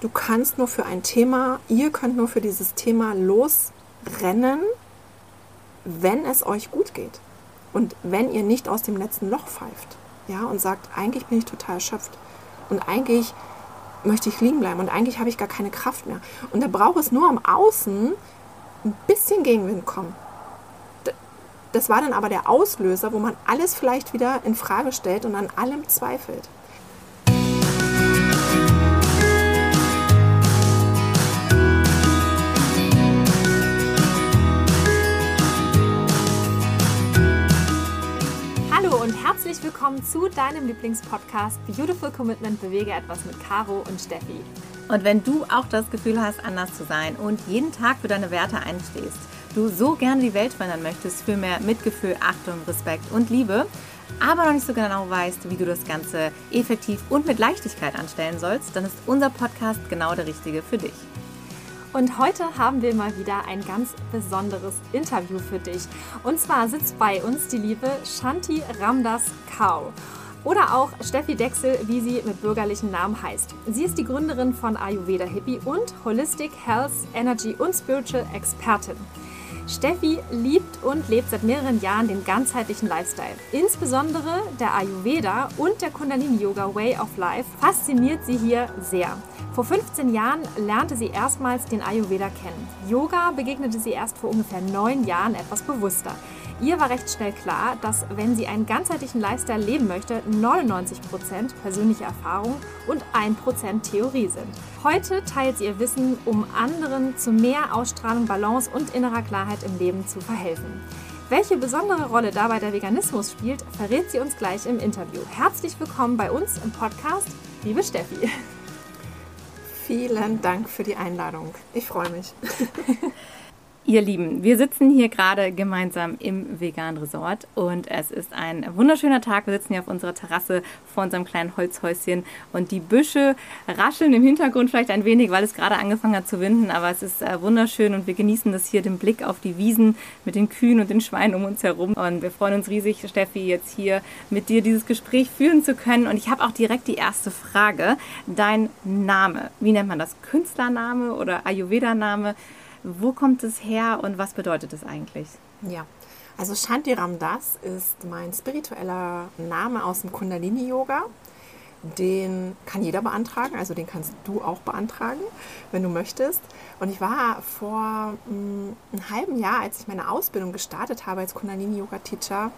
du kannst nur für ein Thema, ihr könnt nur für dieses Thema losrennen, wenn es euch gut geht. Und wenn ihr nicht aus dem letzten Loch pfeift, ja, und sagt, eigentlich bin ich total erschöpft und eigentlich möchte ich liegen bleiben und eigentlich habe ich gar keine Kraft mehr. Und da braucht es nur am Außen ein bisschen Gegenwind kommen. Das war dann aber der Auslöser, wo man alles vielleicht wieder in Frage stellt und an allem zweifelt. Herzlich willkommen zu deinem Lieblingspodcast Beautiful Commitment Bewege etwas mit Caro und Steffi. Und wenn du auch das Gefühl hast, anders zu sein und jeden Tag für deine Werte einstehst, du so gerne die Welt verändern möchtest für mehr Mitgefühl, Achtung, Respekt und Liebe, aber noch nicht so genau weißt, wie du das Ganze effektiv und mit Leichtigkeit anstellen sollst, dann ist unser Podcast genau der richtige für dich. Und heute haben wir mal wieder ein ganz besonderes Interview für dich. Und zwar sitzt bei uns die liebe Shanti Ramdas Kau. Oder auch Steffi Dexel, wie sie mit bürgerlichen Namen heißt. Sie ist die Gründerin von Ayurveda Hippie und Holistic Health, Energy und Spiritual Expertin. Steffi liebt und lebt seit mehreren Jahren den ganzheitlichen Lifestyle. Insbesondere der Ayurveda und der Kundalini Yoga Way of Life fasziniert sie hier sehr. Vor 15 Jahren lernte sie erstmals den Ayurveda kennen. Yoga begegnete sie erst vor ungefähr neun Jahren etwas bewusster. Ihr war recht schnell klar, dass wenn sie einen ganzheitlichen Lifestyle leben möchte, 99% persönliche Erfahrung und 1% Theorie sind. Heute teilt sie ihr Wissen, um anderen zu mehr Ausstrahlung, Balance und innerer Klarheit im Leben zu verhelfen. Welche besondere Rolle dabei der Veganismus spielt, verrät sie uns gleich im Interview. Herzlich willkommen bei uns im Podcast, liebe Steffi. Vielen Dank für die Einladung. Ich freue mich. Ihr Lieben, wir sitzen hier gerade gemeinsam im Vegan Resort und es ist ein wunderschöner Tag. Wir sitzen hier auf unserer Terrasse vor unserem kleinen Holzhäuschen und die Büsche rascheln im Hintergrund vielleicht ein wenig, weil es gerade angefangen hat zu winden, aber es ist äh, wunderschön und wir genießen das hier, den Blick auf die Wiesen mit den Kühen und den Schweinen um uns herum. Und wir freuen uns riesig, Steffi, jetzt hier mit dir dieses Gespräch führen zu können. Und ich habe auch direkt die erste Frage. Dein Name, wie nennt man das? Künstlername oder Ayurveda-Name? Wo kommt es her und was bedeutet es eigentlich? Ja, also Shanti Ramdas ist mein spiritueller Name aus dem Kundalini Yoga. Den kann jeder beantragen, also den kannst du auch beantragen, wenn du möchtest. Und ich war vor mm, einem halben Jahr, als ich meine Ausbildung gestartet habe als Kundalini Yoga Teacher,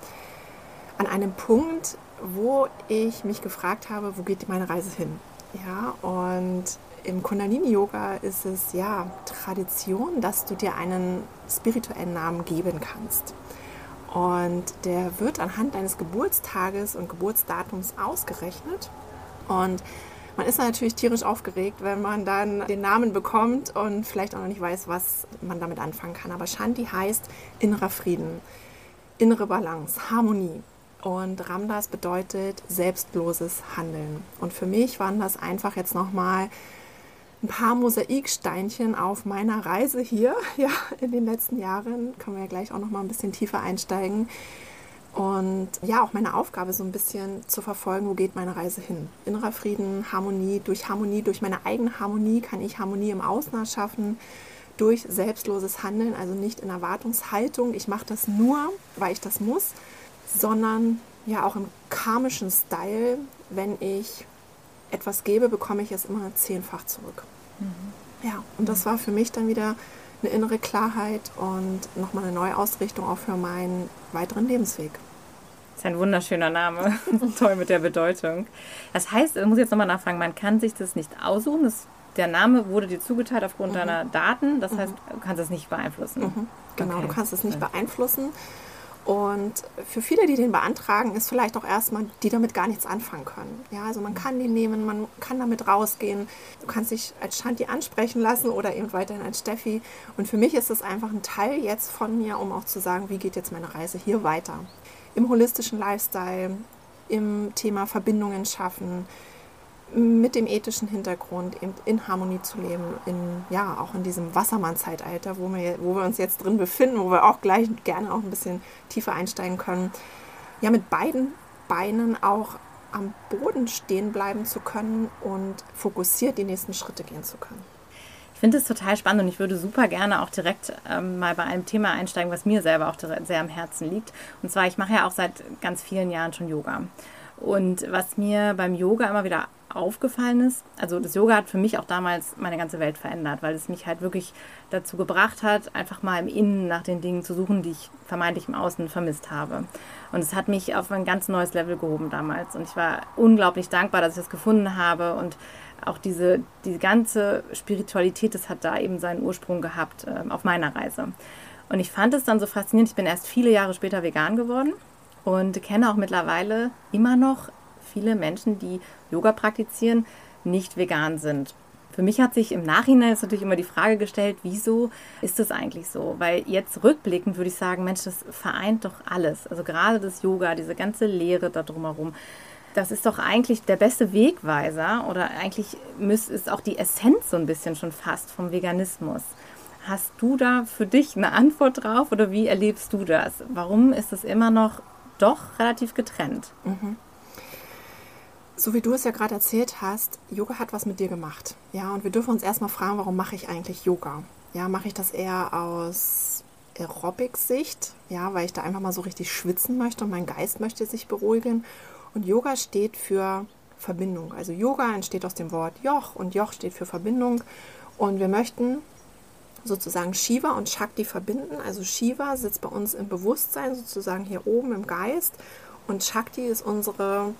an einem Punkt, wo ich mich gefragt habe, wo geht meine Reise hin? Ja, und im Kundalini-Yoga ist es ja Tradition, dass du dir einen spirituellen Namen geben kannst. Und der wird anhand deines Geburtstages und Geburtsdatums ausgerechnet. Und man ist natürlich tierisch aufgeregt, wenn man dann den Namen bekommt und vielleicht auch noch nicht weiß, was man damit anfangen kann. Aber Shanti heißt innerer Frieden, innere Balance, Harmonie. Und Ramdas bedeutet selbstloses Handeln. Und für mich waren das einfach jetzt nochmal ein paar Mosaiksteinchen auf meiner Reise hier, ja, in den letzten Jahren. Können wir ja gleich auch noch mal ein bisschen tiefer einsteigen. Und ja, auch meine Aufgabe so ein bisschen zu verfolgen, wo geht meine Reise hin. Innerer Frieden, Harmonie, durch Harmonie, durch meine eigene Harmonie kann ich Harmonie im Außen erschaffen, durch selbstloses Handeln, also nicht in Erwartungshaltung, ich mache das nur, weil ich das muss, sondern ja auch im karmischen Style, wenn ich etwas gebe, bekomme ich es immer zehnfach zurück. Mhm. Ja, und das war für mich dann wieder eine innere Klarheit und nochmal eine neue Ausrichtung auch für meinen weiteren Lebensweg. Das ist ein wunderschöner Name. Toll mit der Bedeutung. Das heißt, ich muss jetzt nochmal nachfragen, man kann sich das nicht aussuchen. Das, der Name wurde dir zugeteilt aufgrund mhm. deiner Daten. Das heißt, du kannst es nicht beeinflussen. Mhm. Genau, okay. du kannst es nicht beeinflussen. Und für viele, die den beantragen, ist vielleicht auch erstmal, die damit gar nichts anfangen können. Ja, also man kann den nehmen, man kann damit rausgehen. Du kannst dich als Shanti ansprechen lassen oder eben weiterhin als Steffi. Und für mich ist es einfach ein Teil jetzt von mir, um auch zu sagen, wie geht jetzt meine Reise hier weiter. Im holistischen Lifestyle, im Thema Verbindungen schaffen, mit dem ethischen Hintergrund eben in Harmonie zu leben, in, ja, auch in diesem Wassermann-Zeitalter, wo wir, wo wir uns jetzt drin befinden, wo wir auch gleich gerne auch ein bisschen tiefer einsteigen können. Ja, mit beiden Beinen auch am Boden stehen bleiben zu können und fokussiert die nächsten Schritte gehen zu können. Ich finde es total spannend und ich würde super gerne auch direkt ähm, mal bei einem Thema einsteigen, was mir selber auch sehr am Herzen liegt. Und zwar, ich mache ja auch seit ganz vielen Jahren schon Yoga. Und was mir beim Yoga immer wieder aufgefallen ist, also das Yoga hat für mich auch damals meine ganze Welt verändert, weil es mich halt wirklich dazu gebracht hat, einfach mal im Innen nach den Dingen zu suchen, die ich vermeintlich im Außen vermisst habe. Und es hat mich auf ein ganz neues Level gehoben damals. Und ich war unglaublich dankbar, dass ich das gefunden habe. Und auch diese, die ganze Spiritualität, das hat da eben seinen Ursprung gehabt äh, auf meiner Reise. Und ich fand es dann so faszinierend. Ich bin erst viele Jahre später vegan geworden und kenne auch mittlerweile immer noch viele Menschen, die Yoga praktizieren, nicht vegan sind. Für mich hat sich im Nachhinein ist natürlich immer die Frage gestellt, wieso ist das eigentlich so? Weil jetzt rückblickend würde ich sagen, Mensch, das vereint doch alles. Also gerade das Yoga, diese ganze Lehre da drumherum. Das ist doch eigentlich der beste Wegweiser oder eigentlich ist auch die Essenz so ein bisschen schon fast vom Veganismus. Hast du da für dich eine Antwort drauf oder wie erlebst du das? Warum ist es immer noch doch relativ getrennt? Mhm so wie du es ja gerade erzählt hast, Yoga hat was mit dir gemacht. Ja, und wir dürfen uns erstmal fragen, warum mache ich eigentlich Yoga? Ja, mache ich das eher aus Aerobic-Sicht, ja, weil ich da einfach mal so richtig schwitzen möchte und mein Geist möchte sich beruhigen. Und Yoga steht für Verbindung. Also Yoga entsteht aus dem Wort Joch und Joch steht für Verbindung. Und wir möchten sozusagen Shiva und Shakti verbinden. Also Shiva sitzt bei uns im Bewusstsein, sozusagen hier oben im Geist. Und Shakti ist unsere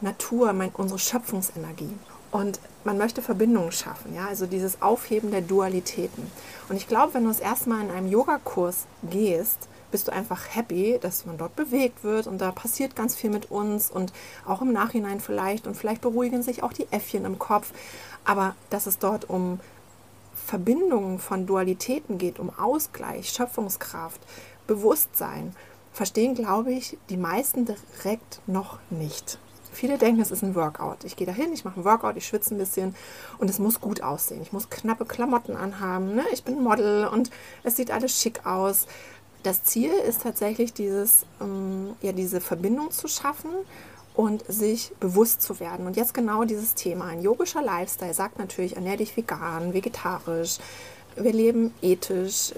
Natur, unsere Schöpfungsenergie. Und man möchte Verbindungen schaffen, ja, also dieses Aufheben der Dualitäten. Und ich glaube, wenn du das erste Mal in einem Yogakurs gehst, bist du einfach happy, dass man dort bewegt wird und da passiert ganz viel mit uns und auch im Nachhinein vielleicht und vielleicht beruhigen sich auch die Äffchen im Kopf. Aber dass es dort um Verbindungen von Dualitäten geht, um Ausgleich, Schöpfungskraft, Bewusstsein, verstehen, glaube ich, die meisten direkt noch nicht. Viele denken, es ist ein Workout. Ich gehe dahin, ich mache ein Workout, ich schwitze ein bisschen und es muss gut aussehen. Ich muss knappe Klamotten anhaben. Ne? Ich bin Model und es sieht alles schick aus. Das Ziel ist tatsächlich dieses, ähm, ja, diese Verbindung zu schaffen und sich bewusst zu werden. Und jetzt genau dieses Thema. Ein yogischer Lifestyle sagt natürlich, ernähr dich vegan, vegetarisch. Wir leben ethisch.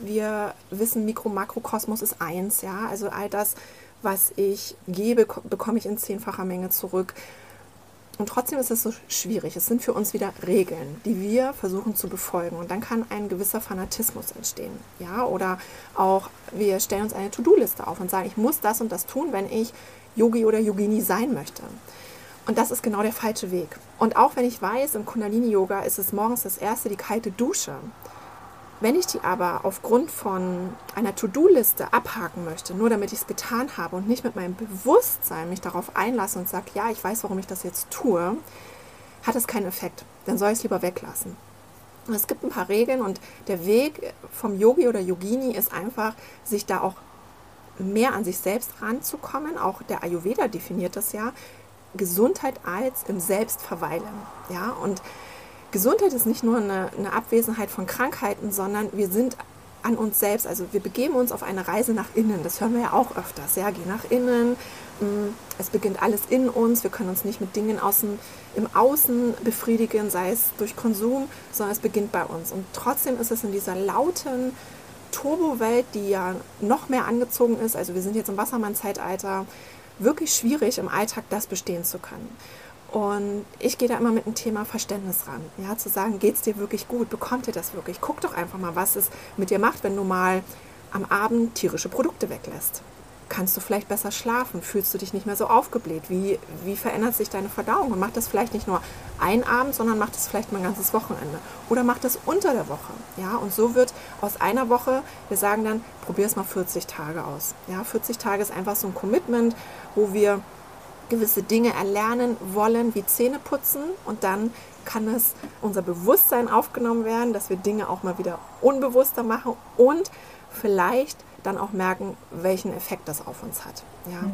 Wir wissen, Mikro-Makrokosmos ist eins. Ja? Also all das was ich gebe, bekomme ich in zehnfacher Menge zurück. Und trotzdem ist es so schwierig. Es sind für uns wieder Regeln, die wir versuchen zu befolgen. Und dann kann ein gewisser Fanatismus entstehen. Ja, oder auch wir stellen uns eine To-Do-Liste auf und sagen, ich muss das und das tun, wenn ich Yogi oder Yogini sein möchte. Und das ist genau der falsche Weg. Und auch wenn ich weiß, im Kundalini-Yoga ist es morgens das erste, die kalte Dusche. Wenn ich die aber aufgrund von einer To-Do-Liste abhaken möchte, nur damit ich es getan habe und nicht mit meinem Bewusstsein mich darauf einlasse und sage, ja, ich weiß, warum ich das jetzt tue, hat es keinen Effekt. Dann soll ich es lieber weglassen. Es gibt ein paar Regeln und der Weg vom Yogi oder Yogini ist einfach, sich da auch mehr an sich selbst ranzukommen. Auch der Ayurveda definiert das ja. Gesundheit als im Selbst verweilen. Ja, und Gesundheit ist nicht nur eine, eine Abwesenheit von Krankheiten, sondern wir sind an uns selbst. Also wir begeben uns auf eine Reise nach innen. Das hören wir ja auch öfters. Ja, geh nach innen. Mm, es beginnt alles in uns. Wir können uns nicht mit Dingen außen, im Außen befriedigen, sei es durch Konsum, sondern es beginnt bei uns. Und trotzdem ist es in dieser lauten Turbo-Welt, die ja noch mehr angezogen ist, also wir sind jetzt im Wassermann-Zeitalter, wirklich schwierig im Alltag das bestehen zu können. Und ich gehe da immer mit dem Thema Verständnis ran. Ja, zu sagen, geht es dir wirklich gut? Bekommt ihr das wirklich? Guck doch einfach mal, was es mit dir macht, wenn du mal am Abend tierische Produkte weglässt. Kannst du vielleicht besser schlafen? Fühlst du dich nicht mehr so aufgebläht? Wie, wie verändert sich deine Verdauung? Und mach das vielleicht nicht nur einen Abend, sondern mach das vielleicht mal ein ganzes Wochenende. Oder mach das unter der Woche. Ja, und so wird aus einer Woche, wir sagen dann, probier es mal 40 Tage aus. Ja, 40 Tage ist einfach so ein Commitment, wo wir gewisse Dinge erlernen wollen, wie Zähne putzen und dann kann es unser Bewusstsein aufgenommen werden, dass wir Dinge auch mal wieder unbewusster machen und vielleicht dann auch merken, welchen Effekt das auf uns hat. Ja. Mhm.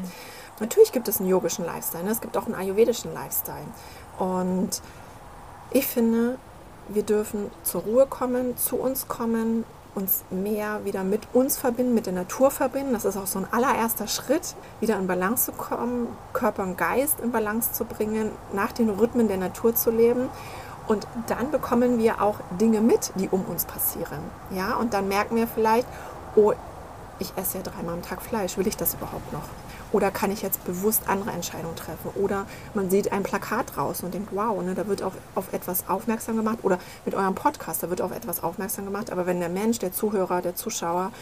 Natürlich gibt es einen yogischen Lifestyle, ne? es gibt auch einen ayurvedischen Lifestyle. Und ich finde, wir dürfen zur Ruhe kommen, zu uns kommen, uns mehr wieder mit uns verbinden, mit der Natur verbinden. Das ist auch so ein allererster Schritt, wieder in Balance zu kommen, Körper und Geist in Balance zu bringen, nach den Rhythmen der Natur zu leben. Und dann bekommen wir auch Dinge mit, die um uns passieren. Ja, und dann merken wir vielleicht, oh, ich esse ja dreimal am Tag Fleisch, will ich das überhaupt noch? Oder kann ich jetzt bewusst andere Entscheidungen treffen? Oder man sieht ein Plakat draußen und denkt, wow, ne, da wird auch auf etwas aufmerksam gemacht. Oder mit eurem Podcast, da wird auf etwas aufmerksam gemacht. Aber wenn der Mensch, der Zuhörer, der Zuschauer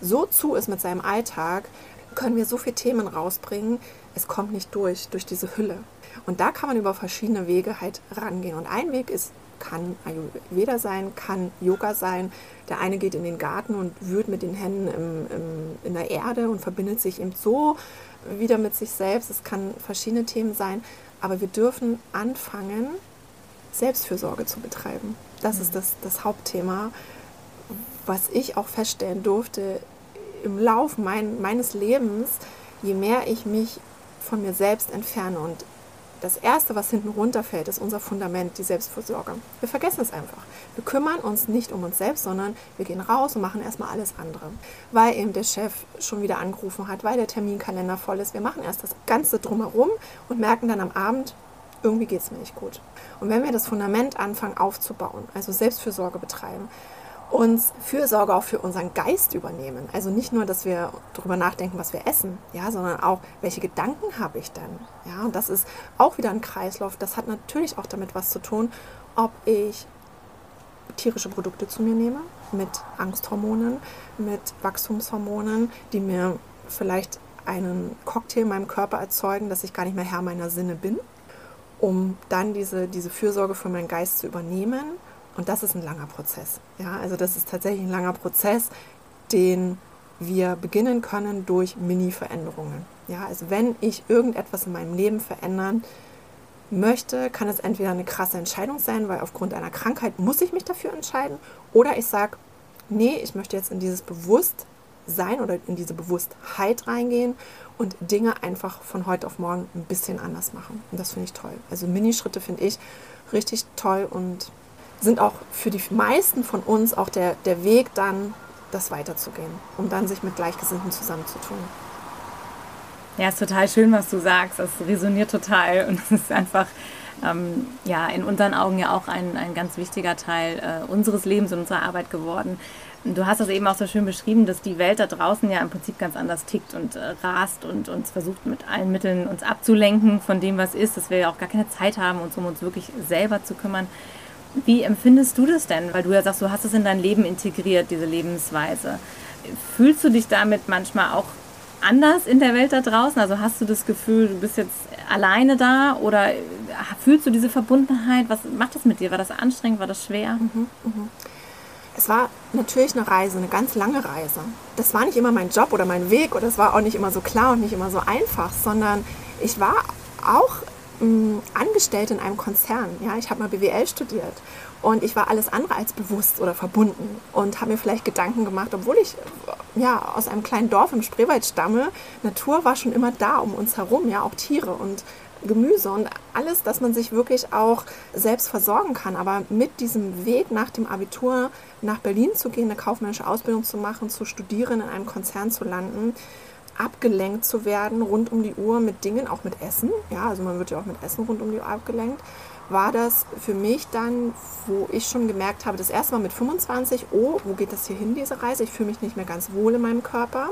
so zu ist mit seinem Alltag, können wir so viele Themen rausbringen. Es kommt nicht durch, durch diese Hülle. Und da kann man über verschiedene Wege halt rangehen. Und ein Weg ist, kann Ayurveda sein, kann Yoga sein. Der eine geht in den Garten und wühlt mit den Händen im, im, in der Erde und verbindet sich eben so wieder mit sich selbst. Es kann verschiedene Themen sein, aber wir dürfen anfangen, Selbstfürsorge zu betreiben. Das mhm. ist das, das Hauptthema, was ich auch feststellen durfte im Lauf mein, meines Lebens, je mehr ich mich von mir selbst entferne und das Erste, was hinten runterfällt, ist unser Fundament, die Selbstfürsorge. Wir vergessen es einfach. Wir kümmern uns nicht um uns selbst, sondern wir gehen raus und machen erstmal alles andere. Weil eben der Chef schon wieder angerufen hat, weil der Terminkalender voll ist. Wir machen erst das Ganze drumherum und merken dann am Abend, irgendwie geht es mir nicht gut. Und wenn wir das Fundament anfangen aufzubauen, also Selbstfürsorge betreiben, uns Fürsorge auch für unseren Geist übernehmen. Also nicht nur, dass wir darüber nachdenken, was wir essen, ja, sondern auch, welche Gedanken habe ich denn? Ja, und das ist auch wieder ein Kreislauf. Das hat natürlich auch damit was zu tun, ob ich tierische Produkte zu mir nehme, mit Angsthormonen, mit Wachstumshormonen, die mir vielleicht einen Cocktail in meinem Körper erzeugen, dass ich gar nicht mehr Herr meiner Sinne bin, um dann diese, diese Fürsorge für meinen Geist zu übernehmen und das ist ein langer Prozess. Ja, also das ist tatsächlich ein langer Prozess, den wir beginnen können durch Mini-Veränderungen. Ja, also wenn ich irgendetwas in meinem Leben verändern möchte, kann es entweder eine krasse Entscheidung sein, weil aufgrund einer Krankheit muss ich mich dafür entscheiden, oder ich sage, nee, ich möchte jetzt in dieses Bewusstsein oder in diese Bewusstheit reingehen und Dinge einfach von heute auf morgen ein bisschen anders machen. Und das finde ich toll. Also Minischritte finde ich richtig toll und sind auch für die meisten von uns auch der, der Weg dann, das weiterzugehen, um dann sich mit Gleichgesinnten zusammenzutun. Ja, ist total schön, was du sagst. Das resoniert total und es ist einfach ähm, ja, in unseren Augen ja auch ein, ein ganz wichtiger Teil äh, unseres Lebens und unserer Arbeit geworden. Du hast das eben auch so schön beschrieben, dass die Welt da draußen ja im Prinzip ganz anders tickt und äh, rast und uns versucht mit allen Mitteln uns abzulenken von dem, was ist, dass wir ja auch gar keine Zeit haben, uns um uns wirklich selber zu kümmern. Wie empfindest du das denn? Weil du ja sagst, du hast es in dein Leben integriert, diese Lebensweise. Fühlst du dich damit manchmal auch anders in der Welt da draußen? Also hast du das Gefühl, du bist jetzt alleine da oder fühlst du diese Verbundenheit? Was macht das mit dir? War das anstrengend? War das schwer? Mhm, mhm. Es war natürlich eine Reise, eine ganz lange Reise. Das war nicht immer mein Job oder mein Weg oder es war auch nicht immer so klar und nicht immer so einfach, sondern ich war auch Angestellte in einem Konzern. Ja, ich habe mal BWL studiert und ich war alles andere als bewusst oder verbunden und habe mir vielleicht Gedanken gemacht, obwohl ich ja aus einem kleinen Dorf im Spreewald stamme. Natur war schon immer da um uns herum, ja auch Tiere und Gemüse und alles, dass man sich wirklich auch selbst versorgen kann. Aber mit diesem Weg nach dem Abitur nach Berlin zu gehen, eine kaufmännische Ausbildung zu machen, zu studieren, in einem Konzern zu landen, abgelenkt zu werden rund um die Uhr mit Dingen, auch mit Essen. Ja, also man wird ja auch mit Essen rund um die Uhr abgelenkt. War das für mich dann, wo ich schon gemerkt habe, das erste Mal mit 25, oh, wo geht das hier hin, diese Reise? Ich fühle mich nicht mehr ganz wohl in meinem Körper.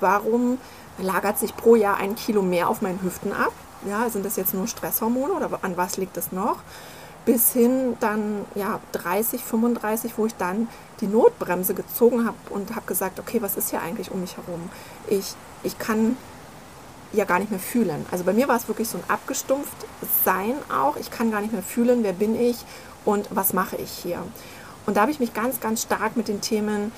Warum lagert sich pro Jahr ein Kilo mehr auf meinen Hüften ab? Ja, sind das jetzt nur Stresshormone oder an was liegt das noch? Bis hin dann ja 30, 35, wo ich dann die Notbremse gezogen habe und habe gesagt, okay, was ist hier eigentlich um mich herum? Ich ich kann ja gar nicht mehr fühlen. Also bei mir war es wirklich so ein abgestumpft Sein auch. Ich kann gar nicht mehr fühlen, wer bin ich und was mache ich hier. Und da habe ich mich ganz, ganz stark mit den Themen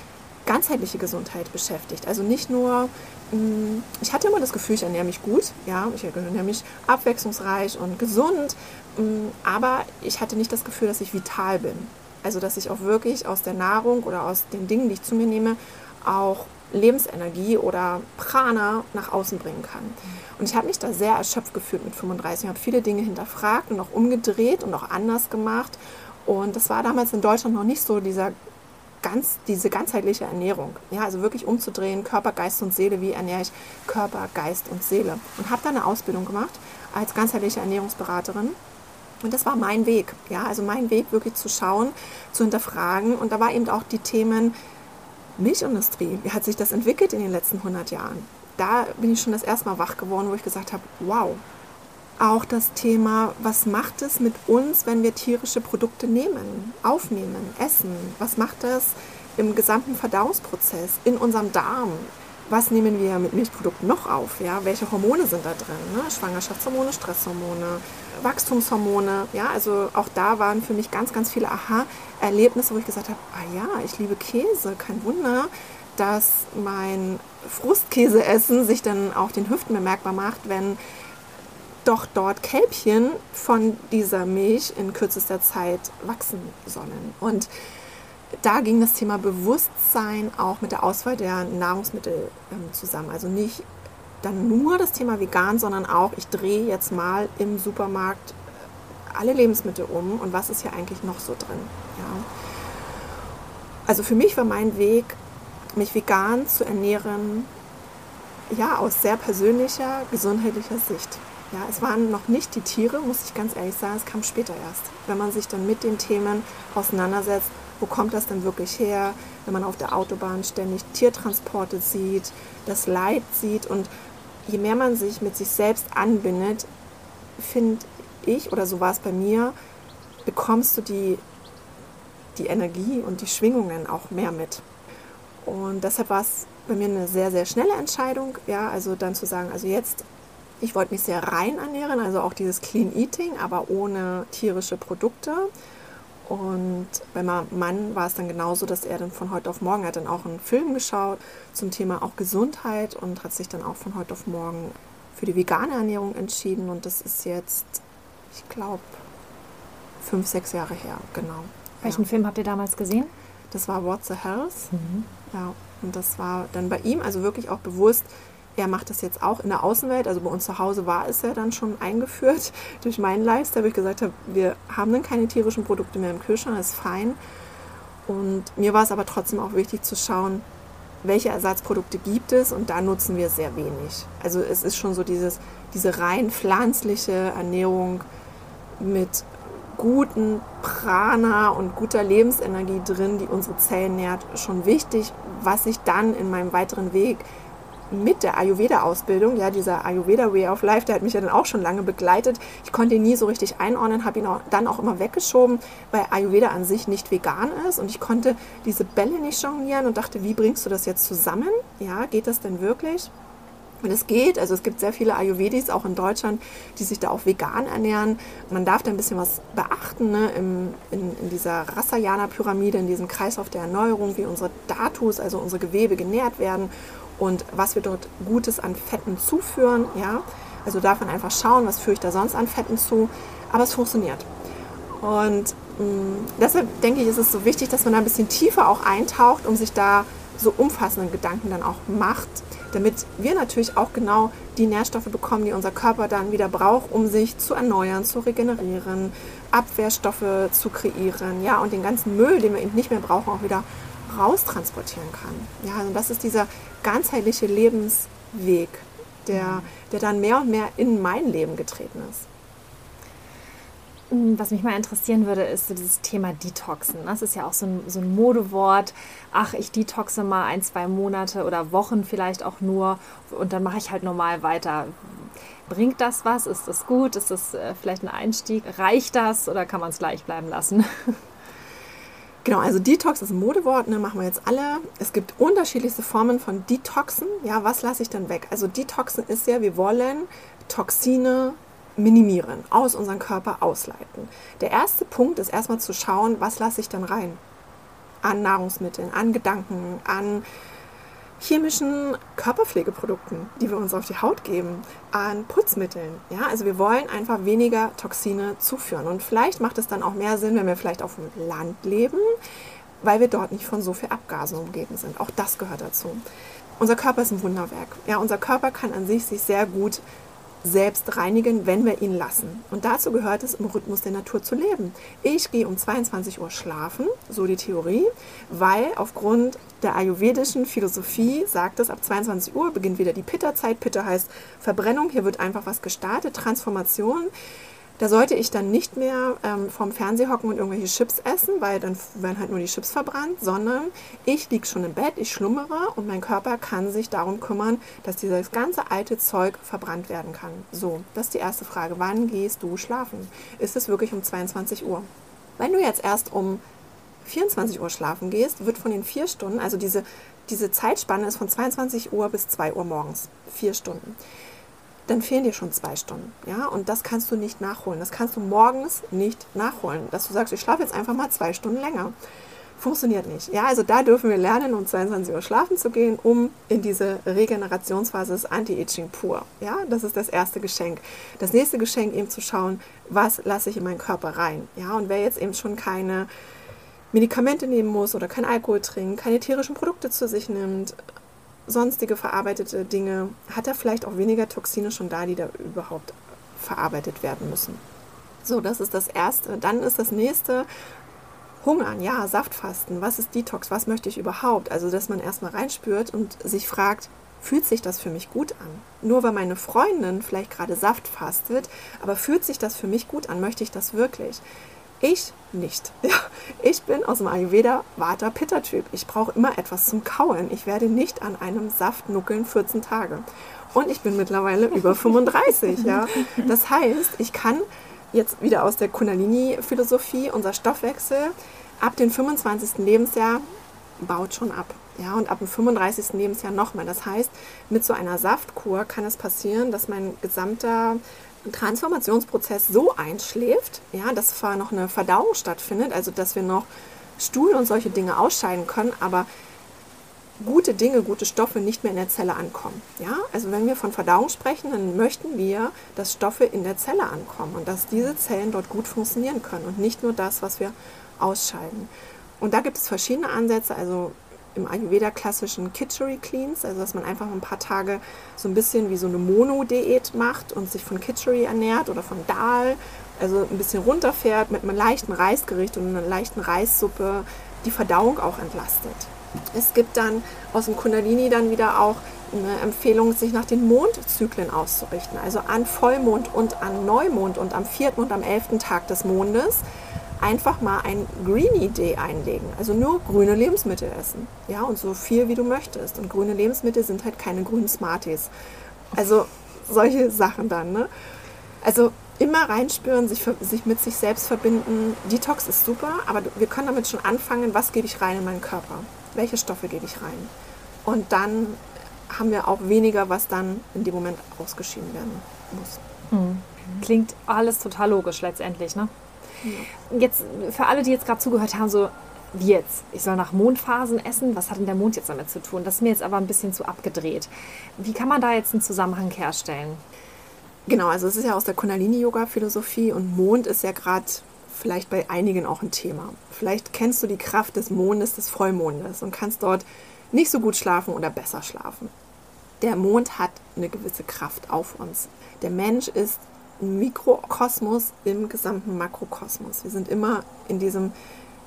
ganzheitliche Gesundheit beschäftigt. Also nicht nur, mm, ich hatte immer das Gefühl, ich ernähre mich gut, ja, ich ernähre mich abwechslungsreich und gesund, mm, aber ich hatte nicht das Gefühl, dass ich vital bin. Also dass ich auch wirklich aus der Nahrung oder aus den Dingen, die ich zu mir nehme, auch Lebensenergie oder Prana nach außen bringen kann. Und ich habe mich da sehr erschöpft gefühlt mit 35. Ich habe viele Dinge hinterfragt und auch umgedreht und auch anders gemacht. Und das war damals in Deutschland noch nicht so dieser ganz, diese ganzheitliche Ernährung. Ja, also wirklich umzudrehen, Körper, Geist und Seele, wie ernähre ich Körper, Geist und Seele. Und habe da eine Ausbildung gemacht als ganzheitliche Ernährungsberaterin. Und das war mein Weg. Ja, also mein Weg wirklich zu schauen, zu hinterfragen. Und da war eben auch die Themen Milchindustrie. Wie hat sich das entwickelt in den letzten 100 Jahren? Da bin ich schon das erste Mal wach geworden, wo ich gesagt habe, wow, auch das Thema, was macht es mit uns, wenn wir tierische Produkte nehmen, aufnehmen, essen? Was macht das im gesamten Verdauungsprozess, in unserem Darm? Was nehmen wir mit Milchprodukten noch auf? Ja? Welche Hormone sind da drin? Ne? Schwangerschaftshormone, Stresshormone, Wachstumshormone. Ja? Also auch da waren für mich ganz, ganz viele Aha-Erlebnisse, wo ich gesagt habe, ah ja, ich liebe Käse, kein Wunder, dass mein Frustkäseessen sich dann auf den Hüften bemerkbar macht, wenn doch dort Kälbchen von dieser Milch in kürzester Zeit wachsen sollen. Und da ging das Thema Bewusstsein auch mit der Auswahl der Nahrungsmittel ähm, zusammen. Also nicht dann nur das Thema vegan, sondern auch, ich drehe jetzt mal im Supermarkt alle Lebensmittel um und was ist hier eigentlich noch so drin. Ja. Also für mich war mein Weg, mich vegan zu ernähren, ja, aus sehr persönlicher, gesundheitlicher Sicht. Ja, es waren noch nicht die Tiere, muss ich ganz ehrlich sagen, es kam später erst. Wenn man sich dann mit den Themen auseinandersetzt, wo kommt das denn wirklich her, wenn man auf der Autobahn ständig Tiertransporte sieht, das Leid sieht und je mehr man sich mit sich selbst anbindet, finde ich, oder so war es bei mir, bekommst du die, die Energie und die Schwingungen auch mehr mit. Und deshalb war es bei mir eine sehr, sehr schnelle Entscheidung, ja, also dann zu sagen, also jetzt ich wollte mich sehr rein ernähren, also auch dieses Clean Eating, aber ohne tierische Produkte. Und bei meinem Mann war es dann genauso, dass er dann von heute auf morgen hat dann auch einen Film geschaut zum Thema auch Gesundheit und hat sich dann auch von heute auf morgen für die vegane Ernährung entschieden. Und das ist jetzt, ich glaube, fünf, sechs Jahre her, genau. Welchen ja. Film habt ihr damals gesehen? Das war What's the Health. Mhm. Ja, und das war dann bei ihm also wirklich auch bewusst, er macht das jetzt auch in der Außenwelt. Also bei uns zu Hause war es ja dann schon eingeführt durch meinen Lifestyle, wo ich gesagt habe, wir haben dann keine tierischen Produkte mehr im Kühlschrank, das ist fein. Und mir war es aber trotzdem auch wichtig zu schauen, welche Ersatzprodukte gibt es und da nutzen wir sehr wenig. Also es ist schon so dieses, diese rein pflanzliche Ernährung mit guten Prana und guter Lebensenergie drin, die unsere Zellen nährt, schon wichtig, was ich dann in meinem weiteren Weg mit der Ayurveda-Ausbildung, ja, dieser Ayurveda Way of Life, der hat mich ja dann auch schon lange begleitet. Ich konnte ihn nie so richtig einordnen, habe ihn auch, dann auch immer weggeschoben, weil Ayurveda an sich nicht vegan ist und ich konnte diese Bälle nicht jonglieren und dachte, wie bringst du das jetzt zusammen? Ja, geht das denn wirklich? Und es geht, also es gibt sehr viele Ayurvedis auch in Deutschland, die sich da auch vegan ernähren. Man darf da ein bisschen was beachten ne? Im, in, in dieser Rasayana-Pyramide, in diesem Kreislauf der Erneuerung, wie unsere Datus, also unsere Gewebe genährt werden und was wir dort Gutes an Fetten zuführen. Ja? Also darf man einfach schauen, was führe ich da sonst an Fetten zu. Aber es funktioniert. Und mh, mm, deshalb denke ich, ist es so wichtig, dass man da ein bisschen tiefer auch eintaucht, um sich da so umfassenden Gedanken dann auch macht, damit wir natürlich auch genau die Nährstoffe bekommen, die unser Körper dann wieder braucht, um sich zu erneuern, zu regenerieren, Abwehrstoffe zu kreieren, ja, und den ganzen Müll, den wir eben nicht mehr brauchen, auch wieder raustransportieren kann. Ja, also das ist dieser ganzheitliche Lebensweg, der, der dann mehr und mehr in mein Leben getreten ist. Was mich mal interessieren würde, ist so dieses Thema Detoxen. Das ist ja auch so ein, so ein Modewort. Ach, ich detoxe mal ein, zwei Monate oder Wochen vielleicht auch nur und dann mache ich halt normal weiter. Bringt das was? Ist das gut? Ist das äh, vielleicht ein Einstieg? Reicht das oder kann man es gleich bleiben lassen? Genau, also Detox ist ein Modewort, ne, machen wir jetzt alle. Es gibt unterschiedlichste Formen von Detoxen. Ja, was lasse ich denn weg? Also Detoxen ist ja, wir wollen Toxine minimieren, aus unserem Körper ausleiten. Der erste Punkt ist erstmal zu schauen, was lasse ich dann rein? An Nahrungsmitteln, an Gedanken, an chemischen Körperpflegeprodukten, die wir uns auf die Haut geben, an Putzmitteln. Ja, also wir wollen einfach weniger Toxine zuführen. Und vielleicht macht es dann auch mehr Sinn, wenn wir vielleicht auf dem Land leben, weil wir dort nicht von so viel Abgasen umgeben sind. Auch das gehört dazu. Unser Körper ist ein Wunderwerk. Ja, unser Körper kann an sich sich sehr gut selbst reinigen, wenn wir ihn lassen. Und dazu gehört es, im Rhythmus der Natur zu leben. Ich gehe um 22 Uhr schlafen, so die Theorie, weil aufgrund der ayurvedischen Philosophie sagt es, ab 22 Uhr beginnt wieder die Pitta-Zeit. Pitta heißt Verbrennung, hier wird einfach was gestartet, Transformation. Da sollte ich dann nicht mehr ähm, vom Fernseher hocken und irgendwelche Chips essen, weil dann werden halt nur die Chips verbrannt, sondern ich liege schon im Bett, ich schlummere und mein Körper kann sich darum kümmern, dass dieses ganze alte Zeug verbrannt werden kann. So, das ist die erste Frage. Wann gehst du schlafen? Ist es wirklich um 22 Uhr? Wenn du jetzt erst um 24 Uhr schlafen gehst, wird von den vier Stunden, also diese, diese Zeitspanne ist von 22 Uhr bis 2 Uhr morgens, vier Stunden dann fehlen dir schon zwei Stunden. Ja? Und das kannst du nicht nachholen. Das kannst du morgens nicht nachholen. Dass du sagst, ich schlafe jetzt einfach mal zwei Stunden länger. Funktioniert nicht. Ja, also da dürfen wir lernen, um 22 Uhr schlafen zu gehen, um in diese Regenerationsphase des Anti-Aging pur. Ja, das ist das erste Geschenk. Das nächste Geschenk eben zu schauen, was lasse ich in meinen Körper rein. Ja, und wer jetzt eben schon keine Medikamente nehmen muss oder kein Alkohol trinkt, keine tierischen Produkte zu sich nimmt, sonstige verarbeitete Dinge, hat er vielleicht auch weniger Toxine schon da, die da überhaupt verarbeitet werden müssen. So, das ist das Erste. Dann ist das Nächste Hungern, ja, Saftfasten. Was ist Detox? Was möchte ich überhaupt? Also, dass man erstmal reinspürt und sich fragt, fühlt sich das für mich gut an? Nur weil meine Freundin vielleicht gerade Saft fastet, aber fühlt sich das für mich gut an? Möchte ich das wirklich? Ich nicht. Ja, ich bin aus dem Ayurveda Vata Pitta Typ. Ich brauche immer etwas zum Kauen. Ich werde nicht an einem Saft nuckeln 14 Tage. Und ich bin mittlerweile über 35. Ja. Das heißt, ich kann jetzt wieder aus der Kundalini-Philosophie, unser Stoffwechsel ab dem 25. Lebensjahr baut schon ab. Ja, und ab dem 35. Lebensjahr nochmal. Das heißt, mit so einer Saftkur kann es passieren, dass mein gesamter Transformationsprozess so einschläft, ja, dass zwar noch eine Verdauung stattfindet, also dass wir noch Stuhl und solche Dinge ausscheiden können, aber gute Dinge, gute Stoffe nicht mehr in der Zelle ankommen. Ja? Also wenn wir von Verdauung sprechen, dann möchten wir, dass Stoffe in der Zelle ankommen und dass diese Zellen dort gut funktionieren können und nicht nur das, was wir ausscheiden. Und da gibt es verschiedene Ansätze. Also im Ayurveda klassischen Kitchery Cleans, also dass man einfach ein paar Tage so ein bisschen wie so eine Mono-Diät macht und sich von Kitchery ernährt oder von Dal, also ein bisschen runterfährt mit einem leichten Reisgericht und einer leichten Reissuppe, die Verdauung auch entlastet. Es gibt dann aus dem Kundalini dann wieder auch eine Empfehlung, sich nach den Mondzyklen auszurichten, also an Vollmond und an Neumond und am vierten und am elften Tag des Mondes einfach mal ein Greenie Day einlegen. Also nur grüne Lebensmittel essen. Ja, und so viel wie du möchtest. Und grüne Lebensmittel sind halt keine grünen Smarties. Also solche Sachen dann. Ne? Also immer reinspüren, sich, sich mit sich selbst verbinden. Detox ist super, aber wir können damit schon anfangen, was gebe ich rein in meinen Körper? Welche Stoffe gebe ich rein? Und dann haben wir auch weniger, was dann in dem Moment ausgeschieden werden muss. Mhm. Klingt alles total logisch letztendlich, ne? Jetzt für alle, die jetzt gerade zugehört haben, so wie jetzt? Ich soll nach Mondphasen essen? Was hat denn der Mond jetzt damit zu tun? Das ist mir jetzt aber ein bisschen zu abgedreht. Wie kann man da jetzt einen Zusammenhang herstellen? Genau, also es ist ja aus der Kundalini-Yoga-Philosophie und Mond ist ja gerade vielleicht bei einigen auch ein Thema. Vielleicht kennst du die Kraft des Mondes, des Vollmondes und kannst dort nicht so gut schlafen oder besser schlafen. Der Mond hat eine gewisse Kraft auf uns. Der Mensch ist Mikrokosmos im gesamten Makrokosmos. Wir sind immer in diesem,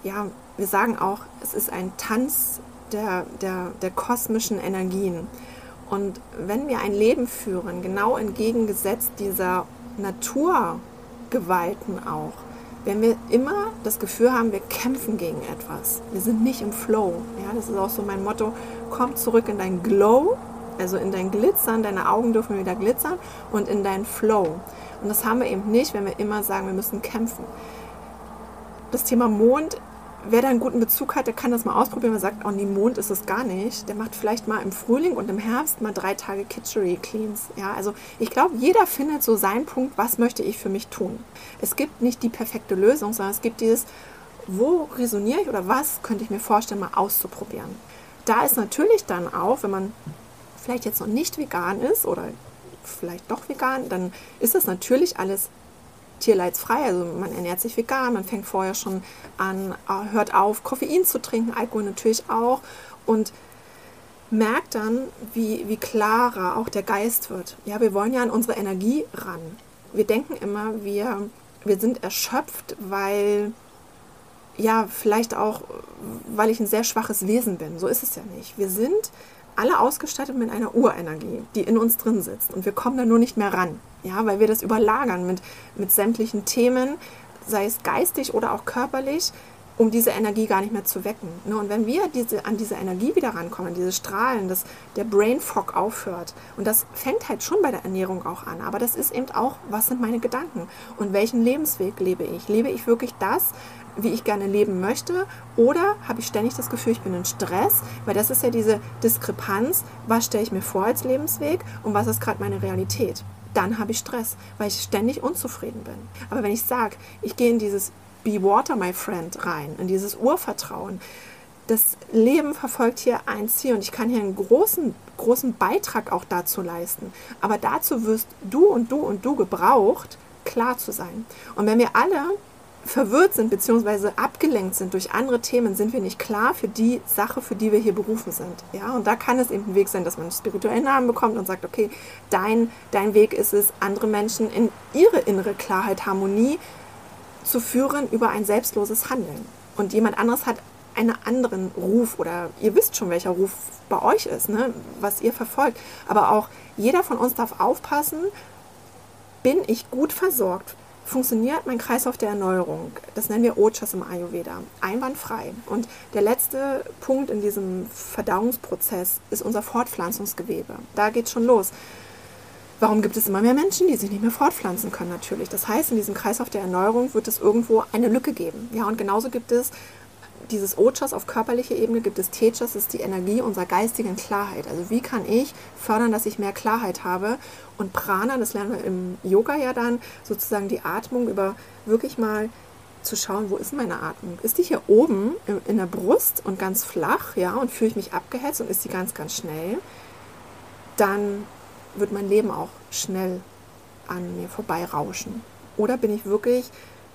ja, wir sagen auch, es ist ein Tanz der, der, der kosmischen Energien. Und wenn wir ein Leben führen, genau entgegengesetzt dieser Naturgewalten auch, wenn wir immer das Gefühl haben, wir kämpfen gegen etwas, wir sind nicht im Flow. Ja, das ist auch so mein Motto, komm zurück in dein Glow, also in dein Glitzern, deine Augen dürfen wieder glitzern und in dein Flow. Und das haben wir eben nicht, wenn wir immer sagen, wir müssen kämpfen. Das Thema Mond, wer da einen guten Bezug hat, der kann das mal ausprobieren. Wer sagt, oh nee, Mond ist es gar nicht. Der macht vielleicht mal im Frühling und im Herbst mal drei Tage Kitchery Cleans. Ja, also ich glaube, jeder findet so seinen Punkt, was möchte ich für mich tun. Es gibt nicht die perfekte Lösung, sondern es gibt dieses, wo resoniere ich oder was könnte ich mir vorstellen, mal auszuprobieren. Da ist natürlich dann auch, wenn man vielleicht jetzt noch nicht vegan ist oder vielleicht doch vegan, dann ist das natürlich alles tierleidsfrei. Also man ernährt sich vegan, man fängt vorher schon an, äh, hört auf, Koffein zu trinken, Alkohol natürlich auch. Und merkt dann, wie, wie klarer auch der Geist wird. Ja, wir wollen ja an unsere Energie ran. Wir denken immer, wir, wir sind erschöpft, weil, ja, vielleicht auch, weil ich ein sehr schwaches Wesen bin. So ist es ja nicht. Wir sind alle ausgestattet mit einer Urenergie, die in uns drin sitzt. Und wir kommen da nur nicht mehr ran. Ja, weil wir das überlagern mit, mit sämtlichen Themen, sei es geistig oder auch körperlich, um diese Energie gar nicht mehr zu wecken. Ne? Und wenn wir diese, an diese Energie wieder rankommen, diese Strahlen, dass der Brain Fog aufhört, und das fängt halt schon bei der Ernährung auch an, aber das ist eben auch, was sind meine Gedanken und welchen Lebensweg lebe ich? Lebe ich wirklich das, wie ich gerne leben möchte? Oder habe ich ständig das Gefühl, ich bin in Stress? Weil das ist ja diese Diskrepanz, was stelle ich mir vor als Lebensweg und was ist gerade meine Realität? Dann habe ich Stress, weil ich ständig unzufrieden bin. Aber wenn ich sage, ich gehe in dieses Be Water, my friend, rein, in dieses Urvertrauen. Das Leben verfolgt hier ein Ziel und ich kann hier einen großen, großen Beitrag auch dazu leisten. Aber dazu wirst du und du und du gebraucht, klar zu sein. Und wenn wir alle verwirrt sind bzw. abgelenkt sind durch andere Themen, sind wir nicht klar für die Sache, für die wir hier berufen sind. Ja, und da kann es eben ein Weg sein, dass man einen spirituellen Namen bekommt und sagt, okay, dein, dein Weg ist es, andere Menschen in ihre innere Klarheit, Harmonie zu führen über ein selbstloses Handeln. Und jemand anderes hat einen anderen Ruf oder ihr wisst schon, welcher Ruf bei euch ist, ne? was ihr verfolgt. Aber auch jeder von uns darf aufpassen, bin ich gut versorgt? Funktioniert mein Kreislauf der Erneuerung? Das nennen wir Ojas im Ayurveda. Einwandfrei. Und der letzte Punkt in diesem Verdauungsprozess ist unser Fortpflanzungsgewebe. Da geht es schon los. Warum gibt es immer mehr Menschen, die sich nicht mehr fortpflanzen können natürlich? Das heißt, in diesem Kreislauf der Erneuerung wird es irgendwo eine Lücke geben. Ja, und genauso gibt es dieses Ojas auf körperlicher Ebene, gibt es Tejas, das ist die Energie unserer geistigen Klarheit. Also wie kann ich fördern, dass ich mehr Klarheit habe? Und Prana, das lernen wir im Yoga ja dann, sozusagen die Atmung über wirklich mal zu schauen, wo ist meine Atmung? Ist die hier oben in der Brust und ganz flach, ja, und fühle ich mich abgehetzt und ist sie ganz, ganz schnell? Dann wird mein Leben auch schnell an mir vorbeirauschen. Oder bin ich wirklich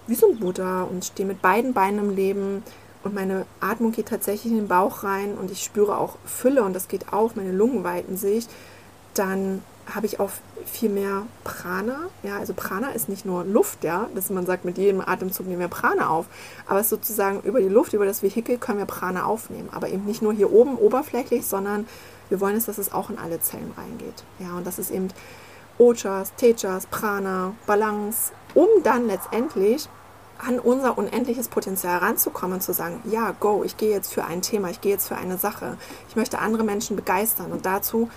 wie so ein Buddha und stehe mit beiden Beinen im Leben und meine Atmung geht tatsächlich in den Bauch rein und ich spüre auch Fülle und das geht auf, meine Lungen weiten sich, dann habe ich auch viel mehr Prana. Ja, also Prana ist nicht nur Luft, ja, dass man sagt, mit jedem Atemzug nehmen wir Prana auf, aber es sozusagen über die Luft, über das Vehikel können wir Prana aufnehmen, aber eben nicht nur hier oben oberflächlich, sondern wir wollen es, dass es auch in alle Zellen reingeht. Ja, und das ist eben Ojas, Tejas, Prana, Balance, um dann letztendlich an unser unendliches Potenzial ranzukommen und zu sagen, ja, go, ich gehe jetzt für ein Thema, ich gehe jetzt für eine Sache. Ich möchte andere Menschen begeistern und dazu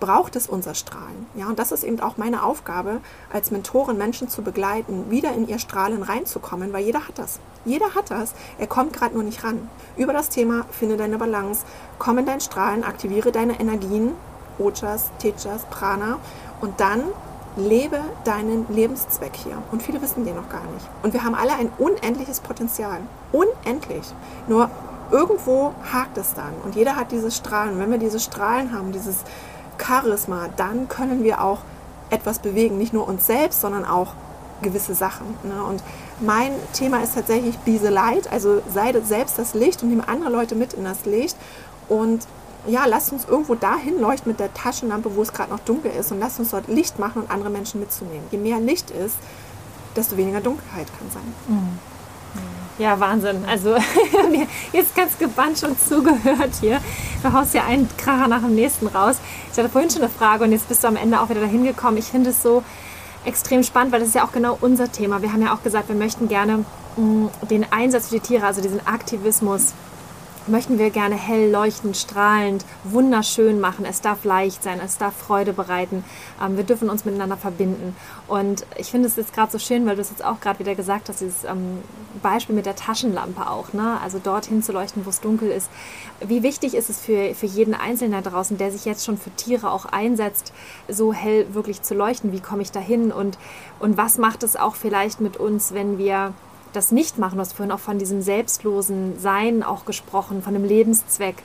braucht es unser Strahlen. Ja, und das ist eben auch meine Aufgabe, als Mentorin Menschen zu begleiten, wieder in ihr Strahlen reinzukommen, weil jeder hat das. Jeder hat das. Er kommt gerade nur nicht ran. Über das Thema finde deine Balance, komm in dein Strahlen, aktiviere deine Energien, Ojas, Tejas, Prana und dann lebe deinen Lebenszweck hier. Und viele wissen den noch gar nicht. Und wir haben alle ein unendliches Potenzial. Unendlich. Nur irgendwo hakt es dann. Und jeder hat diese Strahlen. Und wenn wir diese Strahlen haben, dieses Charisma, dann können wir auch etwas bewegen. Nicht nur uns selbst, sondern auch gewisse Sachen. Ne? Und mein Thema ist tatsächlich the Light, also sei selbst das Licht und nehme andere Leute mit in das Licht. Und ja, lasst uns irgendwo dahin leuchten mit der Taschenlampe, wo es gerade noch dunkel ist und lasst uns dort Licht machen und andere Menschen mitzunehmen. Je mehr Licht ist, desto weniger Dunkelheit kann sein. Mhm. Ja, Wahnsinn. Also jetzt ganz gebannt schon zugehört hier. Du haust ja einen Kracher nach dem nächsten raus. Ich hatte vorhin schon eine Frage und jetzt bist du am Ende auch wieder dahin gekommen. Ich finde es so extrem spannend, weil das ist ja auch genau unser Thema. Wir haben ja auch gesagt, wir möchten gerne mh, mm, den Einsatz für die Tiere, also diesen Aktivismus möchten wir gerne hell, leuchtend, strahlend, wunderschön machen. Es darf leicht sein, es darf Freude bereiten. Ähm, wir dürfen uns miteinander verbinden. Und ich finde es jetzt gerade so schön, weil du es jetzt auch gerade wieder gesagt hast, dieses ähm, Beispiel mit der Taschenlampe auch. Ne? Also dorthin zu leuchten, wo es dunkel ist. Wie wichtig ist es für, für jeden Einzelnen da draußen, der sich jetzt schon für Tiere auch einsetzt, so hell wirklich zu leuchten? Wie komme ich da hin? Und, und was macht es auch vielleicht mit uns, wenn wir das nicht machen. Du hast vorhin auch von diesem selbstlosen Sein auch gesprochen, von dem Lebenszweck.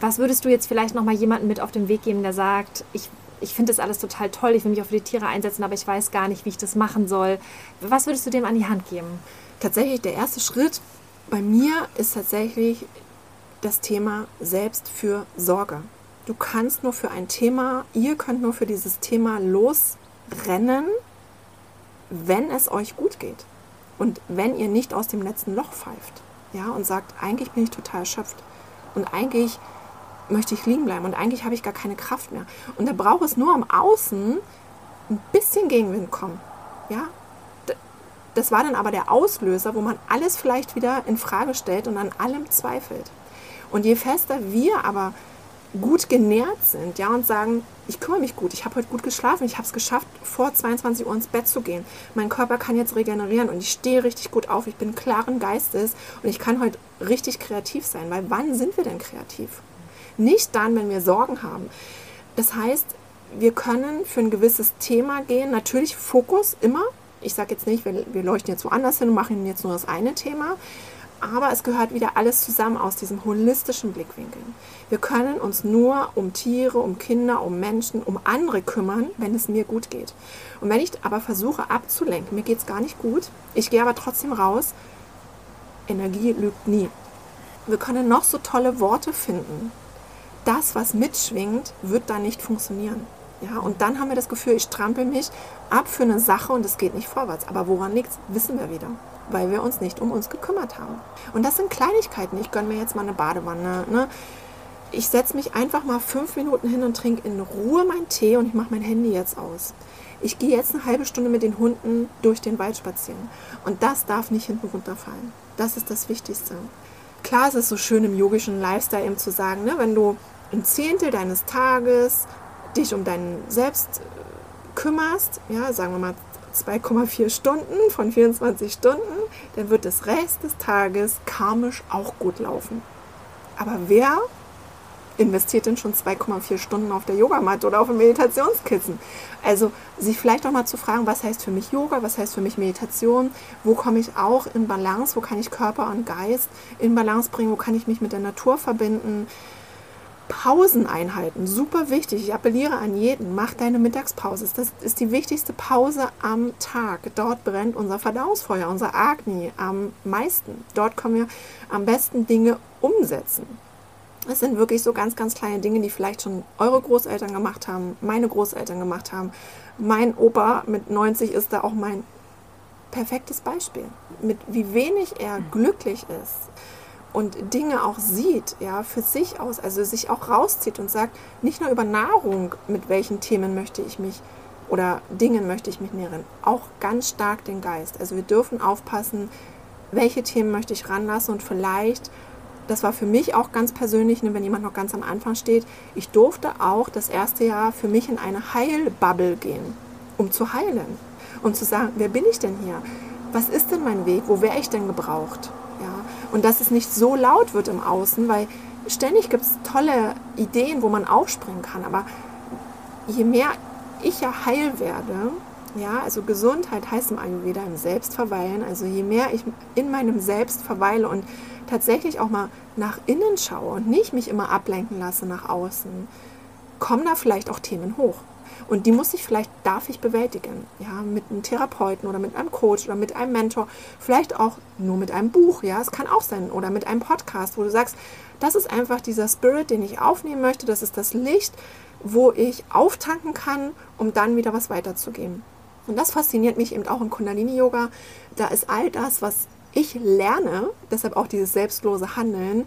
Was würdest du jetzt vielleicht noch mal jemandem mit auf den Weg geben, der sagt, ich, ich finde das alles total toll, ich will mich auch für die Tiere einsetzen, aber ich weiß gar nicht, wie ich das machen soll. Was würdest du dem an die Hand geben? Tatsächlich, der erste Schritt bei mir ist tatsächlich das Thema Selbstfürsorge. Du kannst nur für ein Thema, ihr könnt nur für dieses Thema losrennen, wenn es euch gut geht. Und wenn ihr nicht aus dem letzten Loch pfeift. Ja, und sagt, eigentlich bin ich total erschöpft. Und eigentlich möchte ich liegen bleiben. Und eigentlich habe ich gar keine Kraft mehr. Und da braucht es nur am Außen ein bisschen Gegenwind kommen. Ja, das war dann aber der Auslöser, wo man alles vielleicht wieder in Frage stellt und an allem zweifelt. Und je fester wir aber gut genährt sind, ja, und sagen, ich kümmere mich gut, ich habe heute gut geschlafen, ich habe es geschafft, vor 22 Uhr ins Bett zu gehen. Mein Körper kann jetzt regenerieren und ich stehe richtig gut auf, ich bin klaren Geistes und ich kann heute richtig kreativ sein, weil wann sind wir denn kreativ? Nicht dann, wenn wir Sorgen haben. Das heißt, wir können für ein gewisses Thema gehen, natürlich Fokus immer. Ich sage jetzt nicht, wir, wir leuchten jetzt woanders hin und machen jetzt nur das eine Thema, aber es gehört wieder alles zusammen aus diesem holistischen Blickwinkel. Wir können uns nur um Tiere, um Kinder, um Menschen, um andere kümmern, wenn es mir gut geht. Und wenn ich aber versuche abzulenken, mir geht es gar nicht gut, ich gehe aber trotzdem raus, Energie lügt nie. Wir können noch so tolle Worte finden. Das, was mitschwingt, wird dann nicht funktionieren. Ja, und dann haben wir das Gefühl, ich strampel mich ab für eine Sache und es geht nicht vorwärts. Aber woran liegt wissen wir wieder weil wir uns nicht um uns gekümmert haben. Und das sind Kleinigkeiten. Ich gönne mir jetzt mal eine Badewanne. Ne? Ich setze mich einfach mal fünf Minuten hin und trinke in Ruhe meinen Tee und ich mache mein Handy jetzt aus. Ich gehe jetzt eine halbe Stunde mit den Hunden durch den Wald spazieren. Und das darf nicht hinten runterfallen. Das ist das Wichtigste. Klar ist es so schön im yogischen Lifestyle eben zu sagen, ne, wenn du ein Zehntel deines Tages dich um deinen Selbst kümmerst, ja, sagen wir mal 2,4 Stunden von 24 Stunden, dann wird das Rest des Tages karmisch auch gut laufen. Aber wer investiert denn schon 2,4 Stunden auf der Yogamatte oder auf dem Meditationskissen? Also sich vielleicht auch mal zu fragen, was heißt für mich Yoga, was heißt für mich Meditation, wo komme ich auch in Balance, wo kann ich Körper und Geist in Balance bringen, wo kann ich mich mit der Natur verbinden, Pauseneinheiten, super wichtig. Ich appelliere an jeden, mach deine Mittagspause. Das ist die wichtigste Pause am Tag. Dort brennt unser Verdauungsfeuer, unser Agni am meisten. Dort können wir am besten Dinge umsetzen. Es sind wirklich so ganz, ganz kleine Dinge, die vielleicht schon eure Großeltern gemacht haben, meine Großeltern gemacht haben. Mein Opa mit 90 ist da auch mein perfektes Beispiel. Mit wie wenig er glücklich ist und Dinge auch sieht, ja, für sich aus, also sich auch rauszieht und sagt, nicht nur über Nahrung, mit welchen Themen möchte ich mich oder Dingen möchte ich mich nähren, auch ganz stark den Geist. Also wir dürfen aufpassen, welche Themen möchte ich ranlassen und vielleicht, das war für mich auch ganz persönlich, ne, wenn jemand noch ganz am Anfang steht, ich durfte auch das erste Jahr für mich in eine Heilbubble gehen, um zu heilen und zu sagen, wer bin ich denn hier? Was ist denn mein Weg? Wo wäre ich denn gebraucht? Und dass es nicht so laut wird im Außen, weil ständig gibt es tolle Ideen, wo man aufspringen kann. Aber je mehr ich ja heil werde, ja, also Gesundheit heißt im Ayurveda im Selbst verweilen. Also je mehr ich in meinem Selbst verweile und tatsächlich auch mal nach innen schaue und nicht mich immer ablenken lasse nach außen, kommen da vielleicht auch Themen hoch. Und die muss ich vielleicht, darf ich bewältigen. Ja, mit einem Therapeuten oder mit einem Coach oder mit einem Mentor. Vielleicht auch nur mit einem Buch. Ja, es kann auch sein. Oder mit einem Podcast, wo du sagst, das ist einfach dieser Spirit, den ich aufnehmen möchte. Das ist das Licht, wo ich auftanken kann, um dann wieder was weiterzugeben. Und das fasziniert mich eben auch im Kundalini-Yoga. Da ist all das, was ich lerne, deshalb auch dieses selbstlose Handeln,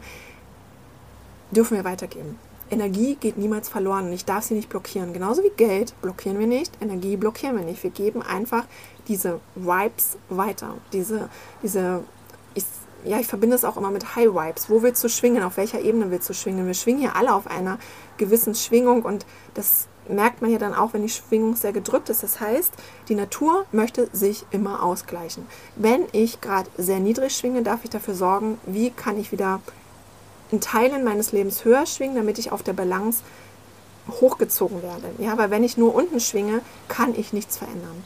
dürfen wir weitergeben. Energie geht niemals verloren und ich darf sie nicht blockieren. Genauso wie Geld blockieren wir nicht, Energie blockieren wir nicht. Wir geben einfach diese Vibes weiter. Diese, diese ich, ja, ich verbinde es auch immer mit High Vibes. Wo willst du schwingen? Auf welcher Ebene willst du schwingen? Wir schwingen hier alle auf einer gewissen Schwingung und das merkt man ja dann auch, wenn die Schwingung sehr gedrückt ist. Das heißt, die Natur möchte sich immer ausgleichen. Wenn ich gerade sehr niedrig schwinge, darf ich dafür sorgen, wie kann ich wieder in Teilen meines Lebens höher schwingen, damit ich auf der Balance hochgezogen werde. Ja, weil wenn ich nur unten schwinge, kann ich nichts verändern.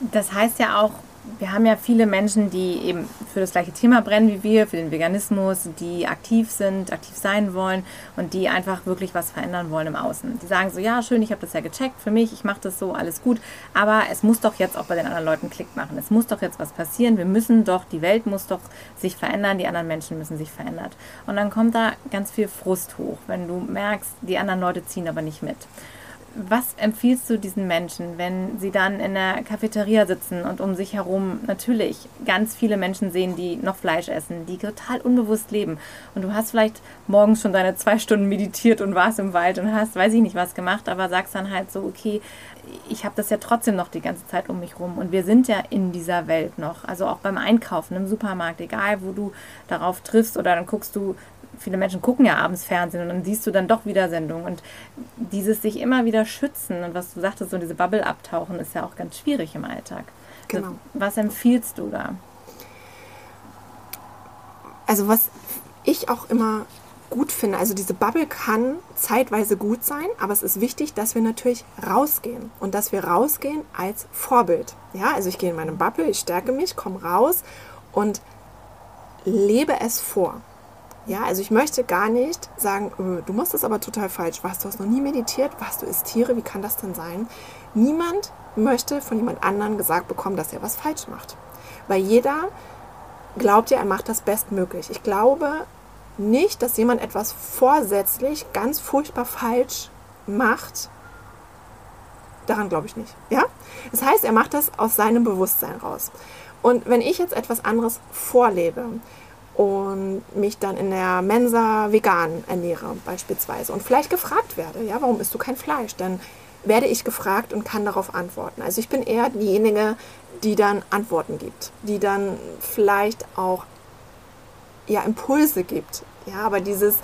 Das heißt ja auch, wir haben ja viele Menschen, die eben für das gleiche Thema brennen wie wir, für den Veganismus, die aktiv sind, aktiv sein wollen und die einfach wirklich was verändern wollen im Außen. Die sagen so, ja, schön, ich habe das ja gecheckt für mich, ich mache das so, alles gut, aber es muss doch jetzt auch bei den anderen Leuten Klick machen. Es muss doch jetzt was passieren. Wir müssen doch, die Welt muss doch sich verändern, die anderen Menschen müssen sich verändern. Und dann kommt da ganz viel Frust hoch, wenn du merkst, die anderen Leute ziehen aber nicht mit was empfiehlst du diesen Menschen, wenn sie dann in der Cafeteria sitzen und um sich herum natürlich ganz viele Menschen sehen, die noch Fleisch essen, die total unbewusst leben? Und du hast vielleicht morgens schon deine zwei Stunden meditiert und warst im Wald und hast, weiß ich nicht, was gemacht, aber sagst dann halt so, okay, ich habe das ja trotzdem noch die ganze Zeit um mich rum und wir sind ja in dieser Welt noch. Also auch beim Einkaufen im Supermarkt, egal wo du darauf triffst oder dann guckst du viele Menschen gucken ja abends Fernsehen und dann siehst du dann doch wieder Sendungen. Und dieses sich immer wieder schützen und was du sagtest, so diese Bubble abtauchen, ist ja auch ganz schwierig im Alltag. Also genau. Was empfiehlst du da? Also was ich auch immer gut finde, also diese Bubble kann zeitweise gut sein, aber es ist wichtig, dass wir natürlich rausgehen und dass wir rausgehen als Vorbild. Ja, also ich gehe in meine Bubble, ich stärke mich, komme raus und lebe es vor. Ja, also ich möchte gar nicht sagen, öh, du machst das aber total falsch. Was, du hast noch nie meditiert? Was, du isst Tiere? Wie kann das denn sein? Niemand möchte von jemand anderem gesagt bekommen, dass er was falsch macht. Weil jeder glaubt ja, er macht das bestmöglich. Ich glaube nicht, dass jemand etwas vorsätzlich ganz furchtbar falsch macht. Daran glaube ich nicht. Ja? Das heißt, er macht das aus seinem Bewusstsein raus. Und wenn ich jetzt etwas anderes vorlebe, und mich dann in der Mensa vegan ernähre beispielsweise und vielleicht gefragt werde, ja, warum isst du kein Fleisch? Dann werde ich gefragt und kann darauf antworten. Also ich bin eher diejenige, die dann Antworten gibt, die dann vielleicht auch ja, Impulse gibt. Ja, aber dieses,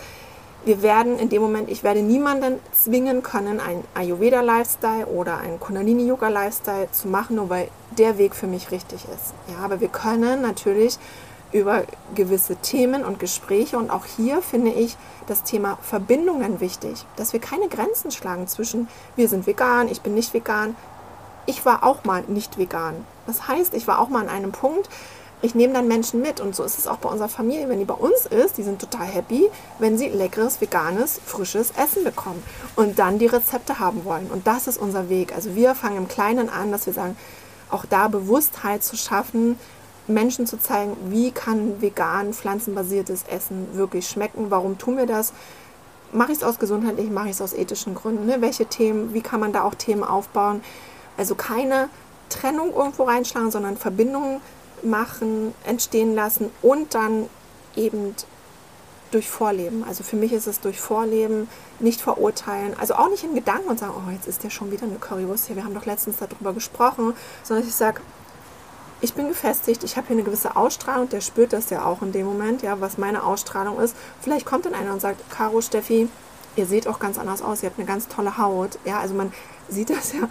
wir werden in dem Moment, ich werde niemanden zwingen können, einen Ayurveda-Lifestyle oder einen Kundalini-Yoga-Lifestyle zu machen, nur weil der Weg für mich richtig ist. Ja, aber wir können natürlich über gewisse Themen und Gespräche. Und auch hier finde ich das Thema Verbindungen wichtig, dass wir keine Grenzen schlagen zwischen wir sind vegan, ich bin nicht vegan. Ich war auch mal nicht vegan. Das heißt, ich war auch mal an einem Punkt, ich nehme dann Menschen mit und so ist es auch bei unserer Familie. Wenn die bei uns ist, die sind total happy, wenn sie leckeres, veganes, frisches Essen bekommen und dann die Rezepte haben wollen. Und das ist unser Weg. Also wir fangen im Kleinen an, dass wir sagen, auch da Bewusstheit zu schaffen, Menschen zu zeigen, wie kann vegan, pflanzenbasiertes Essen wirklich schmecken, warum tun wir das, mache ich es aus gesundheitlichen, mache ich es aus ethischen Gründen, ne? welche Themen, wie kann man da auch Themen aufbauen. Also keine Trennung irgendwo reinschlagen, sondern Verbindungen machen, entstehen lassen und dann eben durch Vorleben. Also für mich ist es durch Vorleben, nicht verurteilen, also auch nicht in Gedanken und sagen, oh, jetzt ist ja schon wieder eine Currywurst hier, wir haben doch letztens darüber gesprochen, sondern ich sage, ich bin gefestigt, ich habe hier eine gewisse Ausstrahlung, der spürt das ja auch in dem Moment, ja, was meine Ausstrahlung ist. Vielleicht kommt dann einer und sagt, Caro, Steffi, ihr seht auch ganz anders aus, ihr habt eine ganz tolle Haut. Ja, also man sieht das ja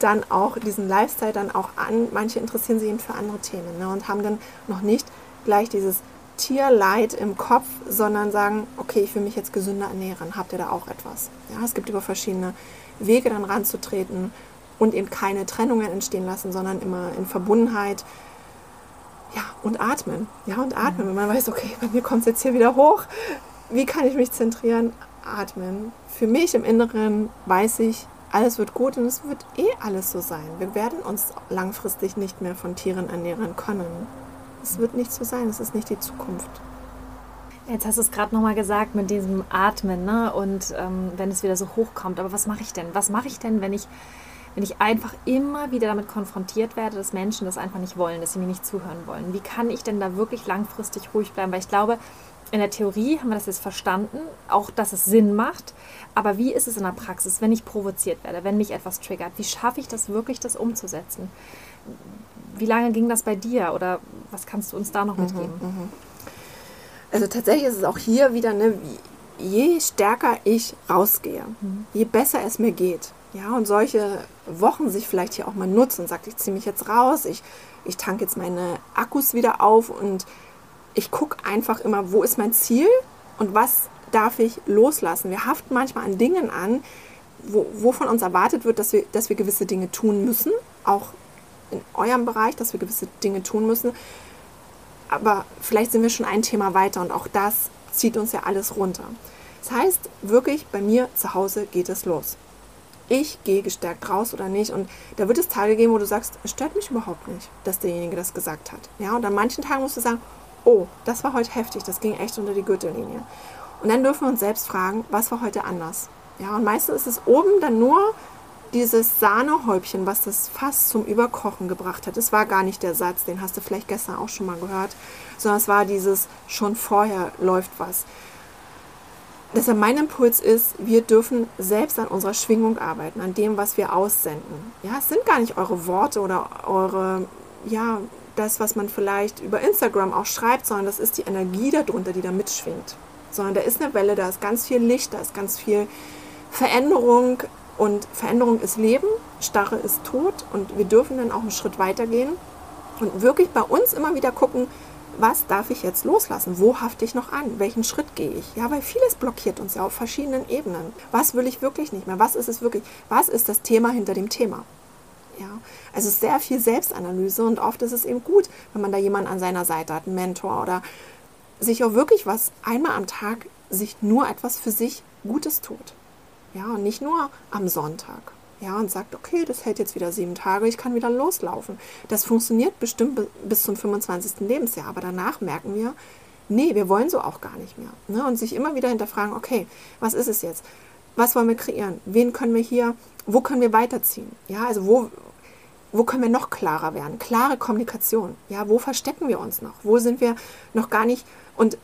dann auch, diesen Lifestyle dann auch an. Manche interessieren sich eben für andere Themen ne, und haben dann noch nicht gleich dieses Tierleid im Kopf, sondern sagen, okay, ich will mich jetzt gesünder ernähren. Habt ihr da auch etwas? Ja, es gibt über verschiedene Wege dann ranzutreten und eben keine Trennungen entstehen lassen, sondern immer in Verbundenheit. Ja, und atmen. Ja, und atmen. Wenn man weiß, okay, bei mir kommt es jetzt hier wieder hoch. Wie kann ich mich zentrieren? Atmen. Für mich im Inneren weiß ich, alles wird gut und es wird eh alles so sein. Wir werden uns langfristig nicht mehr von Tieren ernähren können. Es wird nicht so sein, es ist nicht die Zukunft. Jetzt hast du es gerade nochmal gesagt mit diesem Atmen ne? und ähm, wenn es wieder so hochkommt. Aber was mache ich denn? Was mache ich denn, wenn ich wenn ich einfach immer wieder damit konfrontiert werde, dass Menschen das einfach nicht wollen, dass sie mir nicht zuhören wollen. Wie kann ich denn da wirklich langfristig ruhig bleiben? Weil ich glaube, in der Theorie haben wir das jetzt verstanden, auch dass es Sinn macht. Aber wie ist es in der Praxis, wenn ich provoziert werde, wenn mich etwas triggert? Wie schaffe ich das wirklich, das umzusetzen? Wie lange ging das bei dir oder was kannst du uns da noch mhm, mitgeben? Mhm, also tatsächlich ist es auch hier wieder, ne, je stärker ich rausgehe, mhm. je besser es mir geht, ja, und solche Wochen sich vielleicht hier auch mal nutzen und sagt, ich ziehe mich jetzt raus, ich, ich tanke jetzt meine Akkus wieder auf und ich gucke einfach immer, wo ist mein Ziel und was darf ich loslassen. Wir haften manchmal an Dingen an, wo, wo von uns erwartet wird, dass wir, dass wir gewisse Dinge tun müssen, auch in eurem Bereich, dass wir gewisse Dinge tun müssen. Aber vielleicht sind wir schon ein Thema weiter und auch das zieht uns ja alles runter. Das heißt, wirklich bei mir zu Hause geht es los. Ich gehe gestärkt raus oder nicht. Und da wird es Tage geben, wo du sagst, es stört mich überhaupt nicht, dass derjenige das gesagt hat. Ja, und an manchen Tagen musst du sagen, oh, das war heute heftig, das ging echt unter die Gürtellinie. Und dann dürfen wir uns selbst fragen, was war heute anders? Ja, und meistens ist es oben dann nur dieses Sahnehäubchen, was das Fass zum Überkochen gebracht hat. Es war gar nicht der Satz, den hast du vielleicht gestern auch schon mal gehört, sondern es war dieses schon vorher läuft was. Deshalb mein Impuls ist, wir dürfen selbst an unserer Schwingung arbeiten, an dem, was wir aussenden. Ja, es sind gar nicht eure Worte oder eure, ja, das, was man vielleicht über Instagram auch schreibt, sondern das ist die Energie darunter, die da mitschwingt. Sondern da ist eine Welle, da ist ganz viel Licht, da ist ganz viel Veränderung und Veränderung ist Leben, Starre ist Tod und wir dürfen dann auch einen Schritt weitergehen und wirklich bei uns immer wieder gucken, was darf ich jetzt loslassen? Wo hafte ich noch an? Welchen Schritt gehe ich? Ja, weil vieles blockiert uns ja auf verschiedenen Ebenen. Was will ich wirklich nicht mehr? Was ist es wirklich? Was ist das Thema hinter dem Thema? Ja, also sehr viel Selbstanalyse und oft ist es eben gut, wenn man da jemanden an seiner Seite hat, einen Mentor oder sich auch wirklich was einmal am Tag sich nur etwas für sich Gutes tut. Ja, und nicht nur am Sonntag. Ja, und sagt, okay, das hält jetzt wieder sieben Tage, ich kann wieder loslaufen. Das funktioniert bestimmt bis zum 25. Lebensjahr, aber danach merken wir, nee, wir wollen so auch gar nicht mehr. Ne? Und sich immer wieder hinterfragen, okay, was ist es jetzt? Was wollen wir kreieren? Wen können wir hier, wo können wir weiterziehen? Ja, also wo, wo können wir noch klarer werden? Klare Kommunikation. Ja, wo verstecken wir uns noch? Wo sind wir noch gar nicht? Und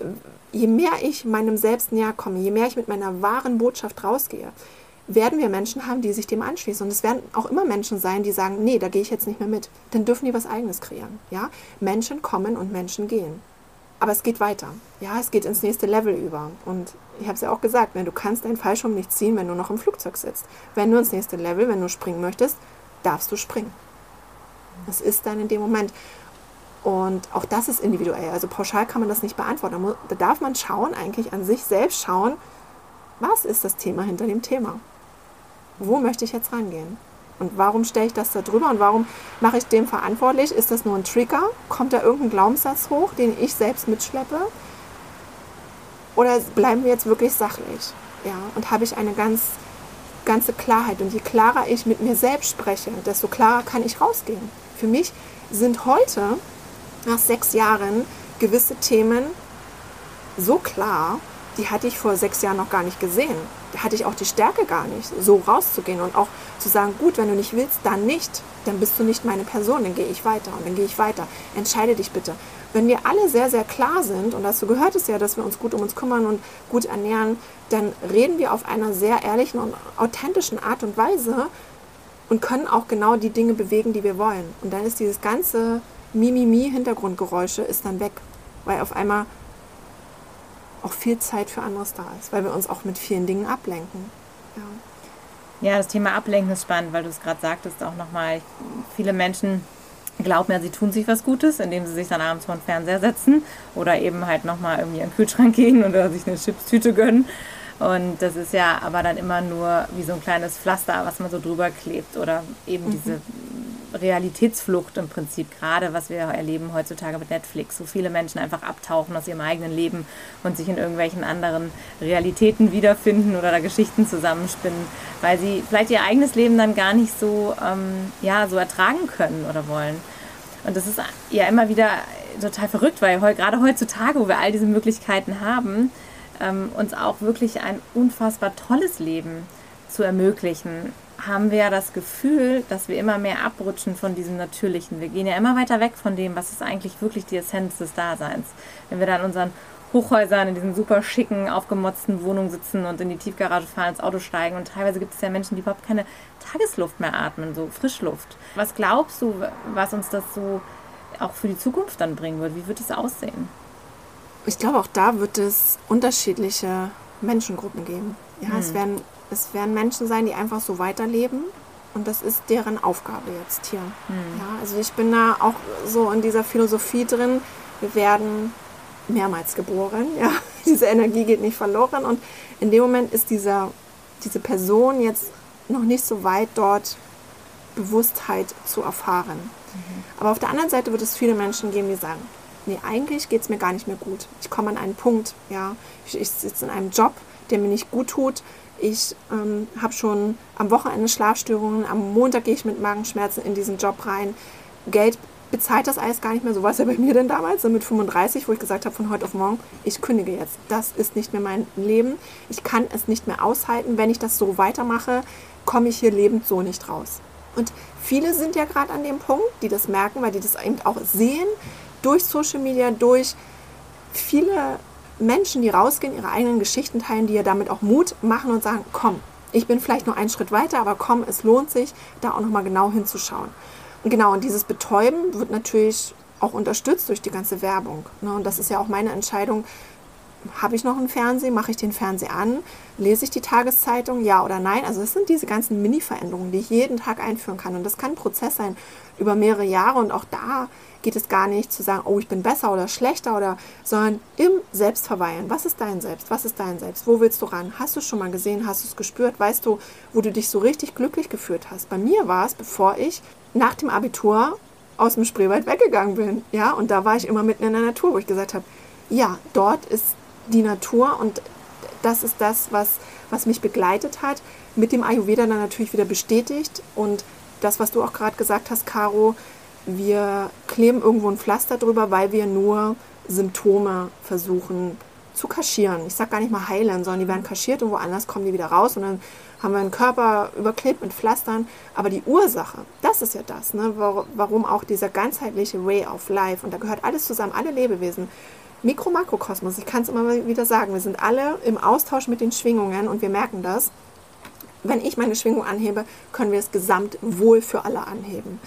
je mehr ich meinem Selbst näher komme, je mehr ich mit meiner wahren Botschaft rausgehe, werden wir Menschen haben, die sich dem anschließen. Und es werden auch immer Menschen sein, die sagen, nee, da gehe ich jetzt nicht mehr mit. Dann dürfen die was Eigenes kreieren. Ja? Menschen kommen und Menschen gehen. Aber es geht weiter. Ja, es geht ins nächste Level über. Und ich habe es ja auch gesagt, wenn du kannst deinen Fallschirm nicht ziehen, wenn du noch im Flugzeug sitzt. Wenn du ins nächste Level, wenn du springen möchtest, darfst du springen. Das ist dann in dem Moment. Und auch das ist individuell. Also pauschal kann man das nicht beantworten. Da darf man schauen, eigentlich an sich selbst schauen, was ist das Thema hinter dem Thema? Wo möchte ich jetzt rangehen? Und warum stelle ich das da drüber und warum mache ich dem verantwortlich? Ist das nur ein Trigger? Kommt da irgendein Glaubenssatz hoch, den ich selbst mitschleppe? Oder bleiben wir jetzt wirklich sachlich? Ja, und habe ich eine ganz ganze Klarheit. Und je klarer ich mit mir selbst spreche, desto klarer kann ich rausgehen. Für mich sind heute, nach sechs Jahren, gewisse Themen so klar, die hatte ich vor sechs Jahren noch gar nicht gesehen. Hatte ich auch die Stärke gar nicht, so rauszugehen und auch zu sagen, gut, wenn du nicht willst, dann nicht. Dann bist du nicht meine Person, dann gehe ich weiter und dann gehe ich weiter. Entscheide dich bitte. Wenn wir alle sehr, sehr klar sind, und dazu gehört es ja, dass wir uns gut um uns kümmern und gut ernähren, dann reden wir auf einer sehr ehrlichen und authentischen Art und Weise und können auch genau die Dinge bewegen, die wir wollen. Und dann ist dieses ganze Mimimi-Hintergrundgeräusche ist dann weg, weil auf einmal auch viel Zeit für anderes da ist, weil wir uns auch mit vielen Dingen ablenken. Ja, ja das Thema Ablenken ist spannend, weil du es gerade sagtest auch nochmal. Viele Menschen glauben ja, sie tun sich was Gutes, indem sie sich dann abends vor den Fernseher setzen oder eben halt nochmal irgendwie in den Kühlschrank gehen oder sich eine Chipstüte gönnen. Und das ist ja aber dann immer nur wie so ein kleines Pflaster, was man so drüber klebt oder eben mhm. diese Realitätsflucht im Prinzip, gerade was wir erleben heutzutage mit Netflix. So viele Menschen einfach abtauchen aus ihrem eigenen Leben und sich in irgendwelchen anderen Realitäten wiederfinden oder da Geschichten zusammenspinnen, weil sie vielleicht ihr eigenes Leben dann gar nicht so, ähm, ja, so ertragen können oder wollen. Und das ist ja immer wieder total verrückt, weil gerade heutzutage, wo wir all diese Möglichkeiten haben, ähm, uns auch wirklich ein unfassbar tolles Leben zu ermöglichen haben wir ja das Gefühl, dass wir immer mehr abrutschen von diesem Natürlichen. Wir gehen ja immer weiter weg von dem, was ist eigentlich wirklich die Essenz des Daseins. Wenn wir da in unseren Hochhäusern, in diesen super schicken, aufgemotzten Wohnungen sitzen und in die Tiefgarage fahren, ins Auto steigen. Und teilweise gibt es ja Menschen, die überhaupt keine Tagesluft mehr atmen, so Frischluft. Was glaubst du, was uns das so auch für die Zukunft dann bringen wird? Wie wird es aussehen? Ich glaube, auch da wird es unterschiedliche Menschengruppen geben. Ja, hm. es werden es werden Menschen sein, die einfach so weiterleben. Und das ist deren Aufgabe jetzt hier. Hm. Ja, also ich bin da auch so in dieser Philosophie drin. Wir werden mehrmals geboren. Ja, diese Energie geht nicht verloren. Und in dem Moment ist dieser, diese Person jetzt noch nicht so weit dort Bewusstheit zu erfahren. Aber auf der anderen Seite wird es viele Menschen geben, die sagen, nee, eigentlich geht es mir gar nicht mehr gut. Ich komme an einen Punkt, ja, ich, ich sitze in einem Job, der mir nicht gut tut. Ich ähm, habe schon am Wochenende Schlafstörungen, am Montag gehe ich mit Magenschmerzen in diesen Job rein. Geld bezahlt das alles gar nicht mehr. So war es ja bei mir denn damals, so mit 35, wo ich gesagt habe, von heute auf morgen, ich kündige jetzt. Das ist nicht mehr mein Leben. Ich kann es nicht mehr aushalten. Wenn ich das so weitermache, komme ich hier lebend so nicht raus. Und viele sind ja gerade an dem Punkt, die das merken, weil die das eben auch sehen, durch Social Media, durch viele Menschen, die rausgehen, ihre eigenen Geschichten teilen, die ja damit auch Mut machen und sagen, komm, ich bin vielleicht nur einen Schritt weiter, aber komm, es lohnt sich, da auch nochmal genau hinzuschauen. Und genau, und dieses Betäuben wird natürlich auch unterstützt durch die ganze Werbung. Ne? Und das ist ja auch meine Entscheidung. Habe ich noch einen Fernseher? Mache ich den Fernseher an? Lese ich die Tageszeitung? Ja oder nein? Also es sind diese ganzen Mini-Veränderungen, die ich jeden Tag einführen kann. Und das kann ein Prozess sein über mehrere Jahre. Und auch da geht es gar nicht zu sagen, oh, ich bin besser oder schlechter oder, sondern im Selbstverweilen. Was ist dein Selbst? Was ist dein Selbst? Wo willst du ran? Hast du es schon mal gesehen? Hast du es gespürt? Weißt du, wo du dich so richtig glücklich gefühlt hast? Bei mir war es, bevor ich nach dem Abitur aus dem Spreewald weggegangen bin. Ja, und da war ich immer mitten in der Natur, wo ich gesagt habe, ja, dort ist die Natur und das ist das, was, was mich begleitet hat. Mit dem Ayurveda dann natürlich wieder bestätigt und das, was du auch gerade gesagt hast, Caro, wir kleben irgendwo ein Pflaster drüber, weil wir nur Symptome versuchen zu kaschieren. Ich sage gar nicht mal heilen, sondern die werden kaschiert und woanders kommen die wieder raus und dann haben wir einen Körper überklebt mit Pflastern. Aber die Ursache, das ist ja das, ne? warum auch dieser ganzheitliche Way of Life, und da gehört alles zusammen, alle Lebewesen, Mikro-Makrokosmos, ich kann es immer wieder sagen, wir sind alle im Austausch mit den Schwingungen und wir merken das. Wenn ich meine Schwingung anhebe, können wir das Gesamtwohl für alle anheben.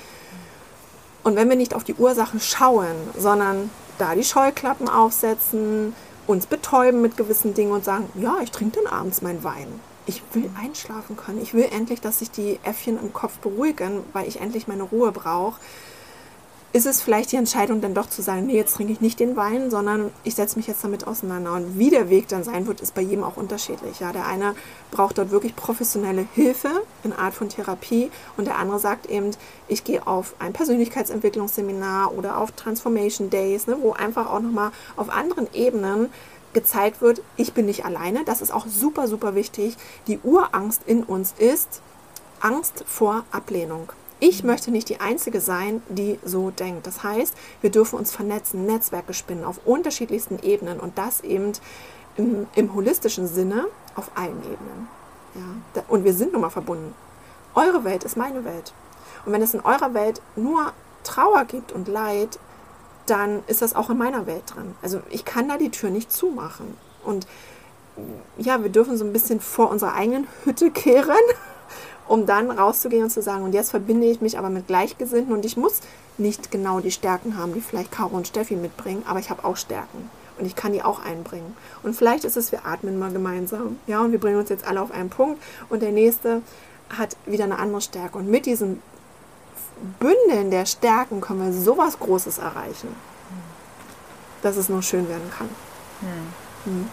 Und wenn wir nicht auf die Ursachen schauen, sondern da die Scheuklappen aufsetzen, uns betäuben mit gewissen Dingen und sagen, ja, ich trinke dann abends meinen Wein. Ich will einschlafen können. Ich will endlich, dass sich die Äffchen im Kopf beruhigen, weil ich endlich meine Ruhe brauche ist es vielleicht die Entscheidung dann doch zu sagen, nee, jetzt trinke ich nicht den Wein, sondern ich setze mich jetzt damit auseinander. Und wie der Weg dann sein wird, ist bei jedem auch unterschiedlich. Ja, der eine braucht dort wirklich professionelle Hilfe in Art von Therapie und der andere sagt eben, ich gehe auf ein Persönlichkeitsentwicklungsseminar oder auf Transformation Days, ne, wo einfach auch nochmal auf anderen Ebenen gezeigt wird, ich bin nicht alleine. Das ist auch super, super wichtig. Die Urangst in uns ist Angst vor Ablehnung. Ich möchte nicht die Einzige sein, die so denkt. Das heißt, wir dürfen uns vernetzen, Netzwerke spinnen auf unterschiedlichsten Ebenen und das eben im, im holistischen Sinne auf allen Ebenen. Ja? Und wir sind nun mal verbunden. Eure Welt ist meine Welt. Und wenn es in eurer Welt nur Trauer gibt und Leid, dann ist das auch in meiner Welt drin. Also ich kann da die Tür nicht zumachen. Und ja, wir dürfen so ein bisschen vor unserer eigenen Hütte kehren um dann rauszugehen und zu sagen, und jetzt verbinde ich mich aber mit Gleichgesinnten und ich muss nicht genau die Stärken haben, die vielleicht Caro und Steffi mitbringen, aber ich habe auch Stärken und ich kann die auch einbringen. Und vielleicht ist es, wir atmen mal gemeinsam, ja, und wir bringen uns jetzt alle auf einen Punkt und der nächste hat wieder eine andere Stärke. Und mit diesem Bündeln der Stärken können wir sowas Großes erreichen, dass es nur schön werden kann. Hm. Hm.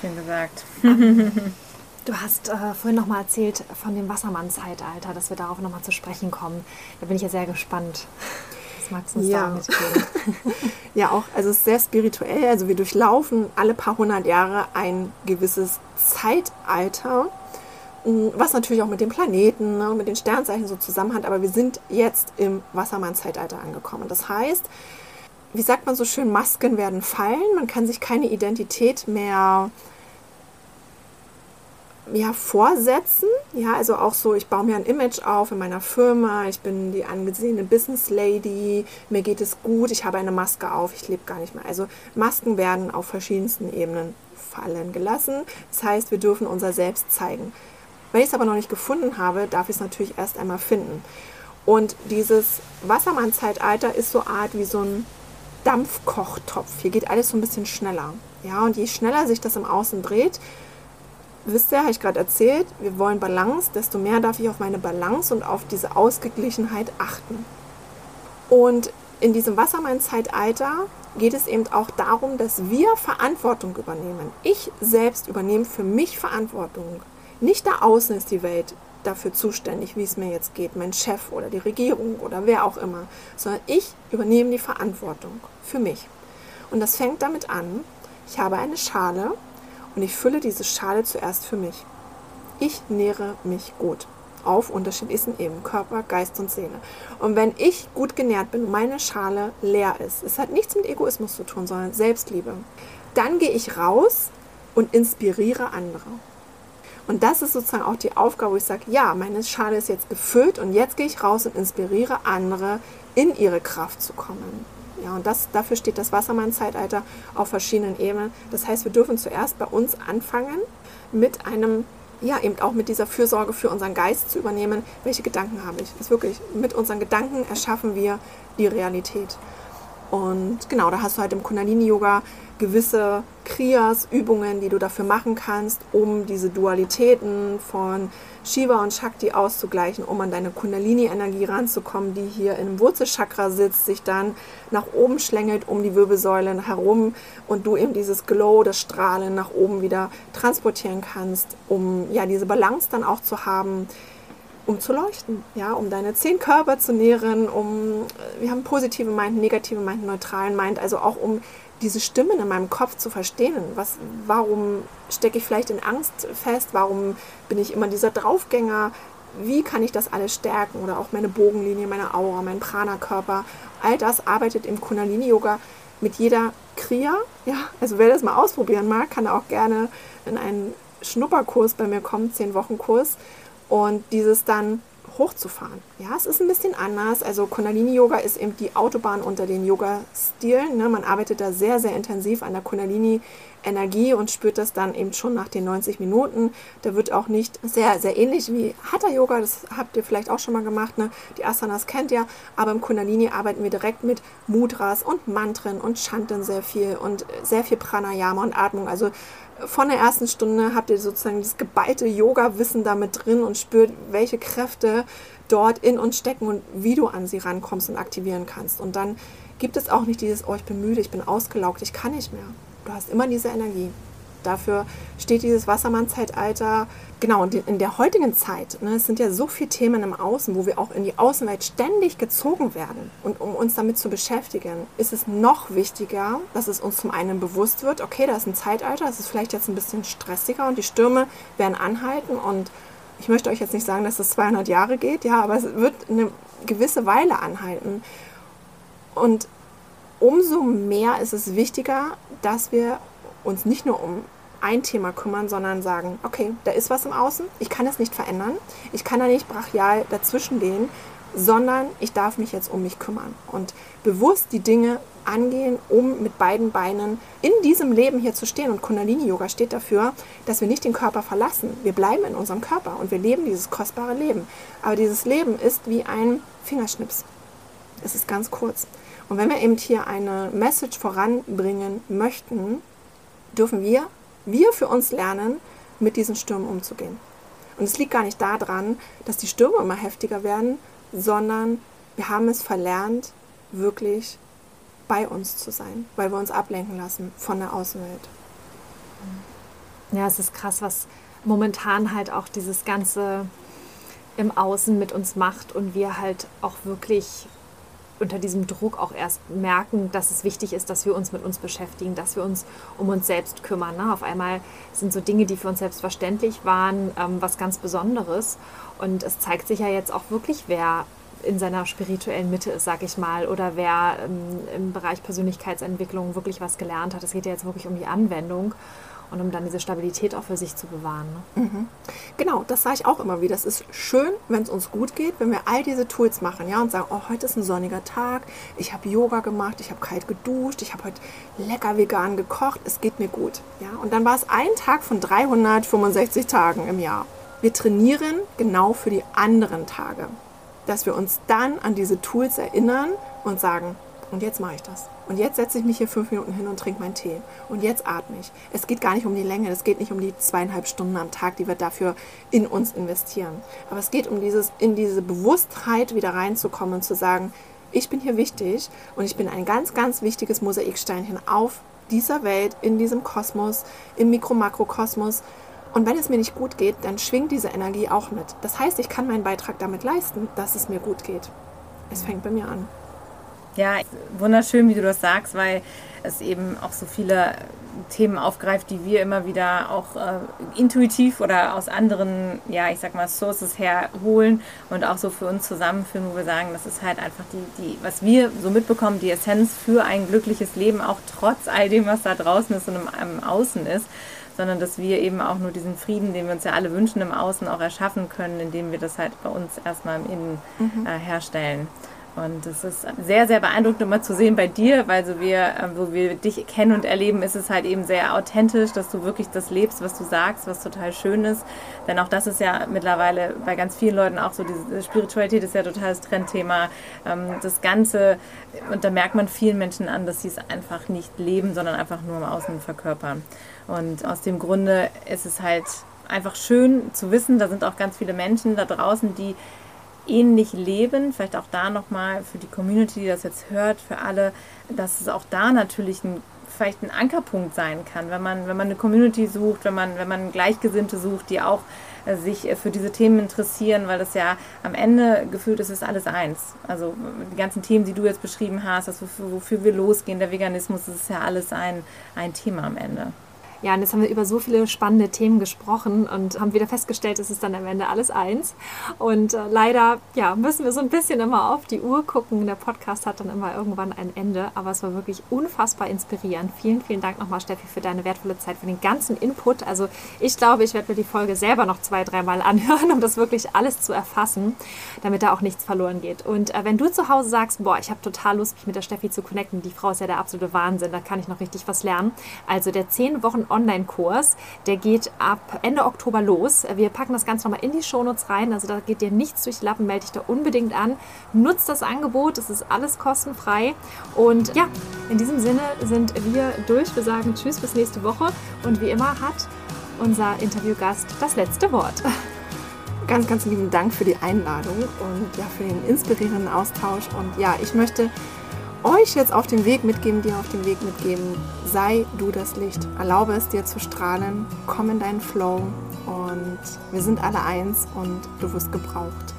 Schön gesagt. Du hast äh, vorhin noch mal erzählt von dem Wassermann-Zeitalter, dass wir darauf noch mal zu sprechen kommen. Da bin ich ja sehr gespannt. Was magst du uns ja. da mitgeben? ja, auch, also es ist sehr spirituell. Also wir durchlaufen alle paar hundert Jahre ein gewisses Zeitalter, was natürlich auch mit den Planeten ne, und mit den Sternzeichen so zusammenhängt. Aber wir sind jetzt im Wassermann-Zeitalter angekommen. Das heißt, wie sagt man so schön, Masken werden fallen. Man kann sich keine Identität mehr ja, vorsetzen. Ja, also auch so, ich baue mir ein Image auf in meiner Firma, ich bin die angesehene Business Lady, mir geht es gut, ich habe eine Maske auf, ich lebe gar nicht mehr. Also Masken werden auf verschiedensten Ebenen fallen gelassen. Das heißt, wir dürfen unser Selbst zeigen. Wenn ich es aber noch nicht gefunden habe, darf ich es natürlich erst einmal finden. Und dieses Wassermann-Zeitalter ist so Art wie so ein Dampfkochtopf. Hier geht alles so ein bisschen schneller. Ja, und je schneller sich das im Außen dreht, wisst ihr, habe ich gerade erzählt, wir wollen Balance, desto mehr darf ich auf meine Balance und auf diese Ausgeglichenheit achten. Und in diesem Wassermann-Zeitalter geht es eben auch darum, dass wir Verantwortung übernehmen. Ich selbst übernehme für mich Verantwortung. Nicht da außen ist die Welt dafür zuständig, wie es mir jetzt geht, mein Chef oder die Regierung oder wer auch immer, sondern ich übernehme die Verantwortung für mich. Und das fängt damit an, ich habe eine Schale und ich fülle diese Schale zuerst für mich. Ich nähere mich gut auf unterschiedlichsten Ebenen, Körper, Geist und Seele. Und wenn ich gut genährt bin meine Schale leer ist, es hat nichts mit Egoismus zu tun, sondern Selbstliebe, dann gehe ich raus und inspiriere andere. Und das ist sozusagen auch die Aufgabe, wo ich sage, ja, meine Schale ist jetzt gefüllt und jetzt gehe ich raus und inspiriere andere, in ihre Kraft zu kommen. Ja, und das, dafür steht das Wassermann-Zeitalter auf verschiedenen Ebenen. Das heißt, wir dürfen zuerst bei uns anfangen mit einem, ja, eben auch mit dieser Fürsorge für unseren Geist zu übernehmen. Welche Gedanken habe ich? Das ist wirklich, mit unseren Gedanken erschaffen wir die Realität. Und genau, da hast du halt im Kundalini-Yoga gewisse Kriyas, Übungen, die du dafür machen kannst, um diese Dualitäten von Shiva und Shakti auszugleichen, um an deine Kundalini-Energie ranzukommen, die hier im Wurzelchakra sitzt, sich dann nach oben schlängelt um die Wirbelsäulen herum und du eben dieses Glow, das Strahlen nach oben wieder transportieren kannst, um ja diese Balance dann auch zu haben um zu leuchten, ja, um deine zehn Körper zu nähren, um, wir haben positive Mind, negative Mind, neutralen Mind, also auch um diese Stimmen in meinem Kopf zu verstehen. Was, warum stecke ich vielleicht in Angst fest? Warum bin ich immer dieser Draufgänger? Wie kann ich das alles stärken? Oder auch meine Bogenlinie, meine Aura, mein Prana-Körper. All das arbeitet im Kundalini-Yoga mit jeder Kriya. Ja, also wer das mal ausprobieren mag, kann auch gerne in einen Schnupperkurs bei mir kommen, 10 Wochen Kurs und dieses dann hochzufahren. Ja, es ist ein bisschen anders. Also Kundalini-Yoga ist eben die Autobahn unter den Yoga-Stilen. Ne? Man arbeitet da sehr, sehr intensiv an der Kundalini-Energie und spürt das dann eben schon nach den 90 Minuten. Da wird auch nicht sehr, sehr ähnlich wie Hatha-Yoga. Das habt ihr vielleicht auch schon mal gemacht. Ne? Die Asanas kennt ihr. Aber im Kundalini arbeiten wir direkt mit Mudras und Mantren und Chanten sehr viel und sehr viel Pranayama und Atmung. Also von der ersten Stunde habt ihr sozusagen das geballte Yoga-Wissen damit drin und spürt, welche Kräfte dort in uns stecken und wie du an sie rankommst und aktivieren kannst. Und dann gibt es auch nicht dieses, oh, ich bin müde, ich bin ausgelaugt, ich kann nicht mehr. Du hast immer diese Energie. Dafür steht dieses Wassermann-Zeitalter. Genau, und in der heutigen Zeit, ne, es sind ja so viele Themen im Außen, wo wir auch in die Außenwelt ständig gezogen werden. Und um uns damit zu beschäftigen, ist es noch wichtiger, dass es uns zum einen bewusst wird, okay, da ist ein Zeitalter, es ist vielleicht jetzt ein bisschen stressiger und die Stürme werden anhalten. Und ich möchte euch jetzt nicht sagen, dass es 200 Jahre geht, ja, aber es wird eine gewisse Weile anhalten. Und umso mehr ist es wichtiger, dass wir uns nicht nur um ein Thema kümmern, sondern sagen, okay, da ist was im Außen, ich kann es nicht verändern, ich kann da nicht brachial dazwischen gehen, sondern ich darf mich jetzt um mich kümmern und bewusst die Dinge angehen, um mit beiden Beinen in diesem Leben hier zu stehen. Und Kundalini-Yoga steht dafür, dass wir nicht den Körper verlassen. Wir bleiben in unserem Körper und wir leben dieses kostbare Leben. Aber dieses Leben ist wie ein Fingerschnips. Es ist ganz kurz. Und wenn wir eben hier eine Message voranbringen möchten, dürfen wir, wir für uns lernen, mit diesen Stürmen umzugehen. Und es liegt gar nicht daran, dass die Stürme immer heftiger werden, sondern wir haben es verlernt, wirklich bei uns zu sein, weil wir uns ablenken lassen von der Außenwelt. Ja, es ist krass, was momentan halt auch dieses ganze im Außen mit uns macht und wir halt auch wirklich unter diesem Druck auch erst merken, dass es wichtig ist, dass wir uns mit uns beschäftigen, dass wir uns um uns selbst kümmern. Ne? Auf einmal sind so Dinge, die für uns selbstverständlich waren, ähm, was ganz Besonderes. Und es zeigt sich ja jetzt auch wirklich, wer in seiner spirituellen Mitte ist, sag ich mal, oder wer ähm, im Bereich Persönlichkeitsentwicklung wirklich was gelernt hat. Es geht ja jetzt wirklich um die Anwendung und um dann diese Stabilität auch für sich zu bewahren. Ne? Mhm. Genau, das sage ich auch immer wieder. Es ist schön, wenn es uns gut geht, wenn wir all diese Tools machen ja, und sagen, oh, heute ist ein sonniger Tag, ich habe Yoga gemacht, ich habe kalt geduscht, ich habe heute lecker vegan gekocht, es geht mir gut. Ja? Und dann war es ein Tag von 365 Tagen im Jahr. Wir trainieren genau für die anderen Tage, dass wir uns dann an diese Tools erinnern und sagen, und jetzt mache ich das. Und jetzt setze ich mich hier fünf Minuten hin und trinke meinen Tee. Und jetzt atme ich. Es geht gar nicht um die Länge, es geht nicht um die zweieinhalb Stunden am Tag, die wir dafür in uns investieren. Aber es geht um dieses, in diese Bewusstheit wieder reinzukommen und zu sagen, ich bin hier wichtig und ich bin ein ganz, ganz wichtiges Mosaiksteinchen auf dieser Welt, in diesem Kosmos, im Mikro-Makrokosmos. Und wenn es mir nicht gut geht, dann schwingt diese Energie auch mit. Das heißt, ich kann meinen Beitrag damit leisten, dass es mir gut geht. Es fängt bei mir an. Ja, wunderschön, wie du das sagst, weil es eben auch so viele Themen aufgreift, die wir immer wieder auch äh, intuitiv oder aus anderen, ja, ich sag mal, Sources herholen und auch so für uns zusammenführen, wo wir sagen, das ist halt einfach die, die, was wir so mitbekommen, die Essenz für ein glückliches Leben, auch trotz all dem, was da draußen ist und im, im Außen ist sondern dass wir eben auch nur diesen Frieden, den wir uns ja alle wünschen, im Außen auch erschaffen können, indem wir das halt bei uns erstmal im Innen mhm. äh, herstellen. Und es ist sehr, sehr beeindruckend immer zu sehen bei dir, weil so wir, äh, wo wir dich kennen und erleben, ist es halt eben sehr authentisch, dass du wirklich das lebst, was du sagst, was total schön ist. Denn auch das ist ja mittlerweile bei ganz vielen Leuten auch so, diese Spiritualität ist ja total das Trendthema. Ähm, das Ganze, und da merkt man vielen Menschen an, dass sie es einfach nicht leben, sondern einfach nur im Außen verkörpern. Und aus dem Grunde ist es halt einfach schön zu wissen, da sind auch ganz viele Menschen da draußen, die ähnlich leben. Vielleicht auch da nochmal für die Community, die das jetzt hört, für alle, dass es auch da natürlich ein, vielleicht ein Ankerpunkt sein kann, wenn man, wenn man eine Community sucht, wenn man, wenn man Gleichgesinnte sucht, die auch äh, sich äh, für diese Themen interessieren, weil das ja am Ende gefühlt ist, ist alles eins. Also die ganzen Themen, die du jetzt beschrieben hast, das wofür, wofür wir losgehen, der Veganismus, das ist ja alles ein, ein Thema am Ende. Ja, und jetzt haben wir über so viele spannende Themen gesprochen und haben wieder festgestellt, es ist dann am Ende alles eins. Und äh, leider ja, müssen wir so ein bisschen immer auf die Uhr gucken. Der Podcast hat dann immer irgendwann ein Ende, aber es war wirklich unfassbar inspirierend. Vielen, vielen Dank nochmal, Steffi, für deine wertvolle Zeit, für den ganzen Input. Also ich glaube, ich werde mir die Folge selber noch zwei, dreimal anhören, um das wirklich alles zu erfassen, damit da auch nichts verloren geht. Und äh, wenn du zu Hause sagst, boah, ich habe total Lust, mich mit der Steffi zu connecten, die Frau ist ja der absolute Wahnsinn, da kann ich noch richtig was lernen. Also der 10 Wochen Online-Kurs. Der geht ab Ende Oktober los. Wir packen das Ganze nochmal in die Shownotes rein. Also da geht dir nichts durch die Lappen. Melde dich da unbedingt an. Nutzt das Angebot. Es ist alles kostenfrei. Und ja, in diesem Sinne sind wir durch. Wir sagen Tschüss bis nächste Woche. Und wie immer hat unser Interviewgast das letzte Wort. Ganz, ganz lieben Dank für die Einladung und ja, für den inspirierenden Austausch. Und ja, ich möchte euch jetzt auf den Weg mitgeben, dir auf den Weg mitgeben, sei du das Licht. Erlaube es dir zu strahlen, komm in deinen Flow und wir sind alle eins und du wirst gebraucht.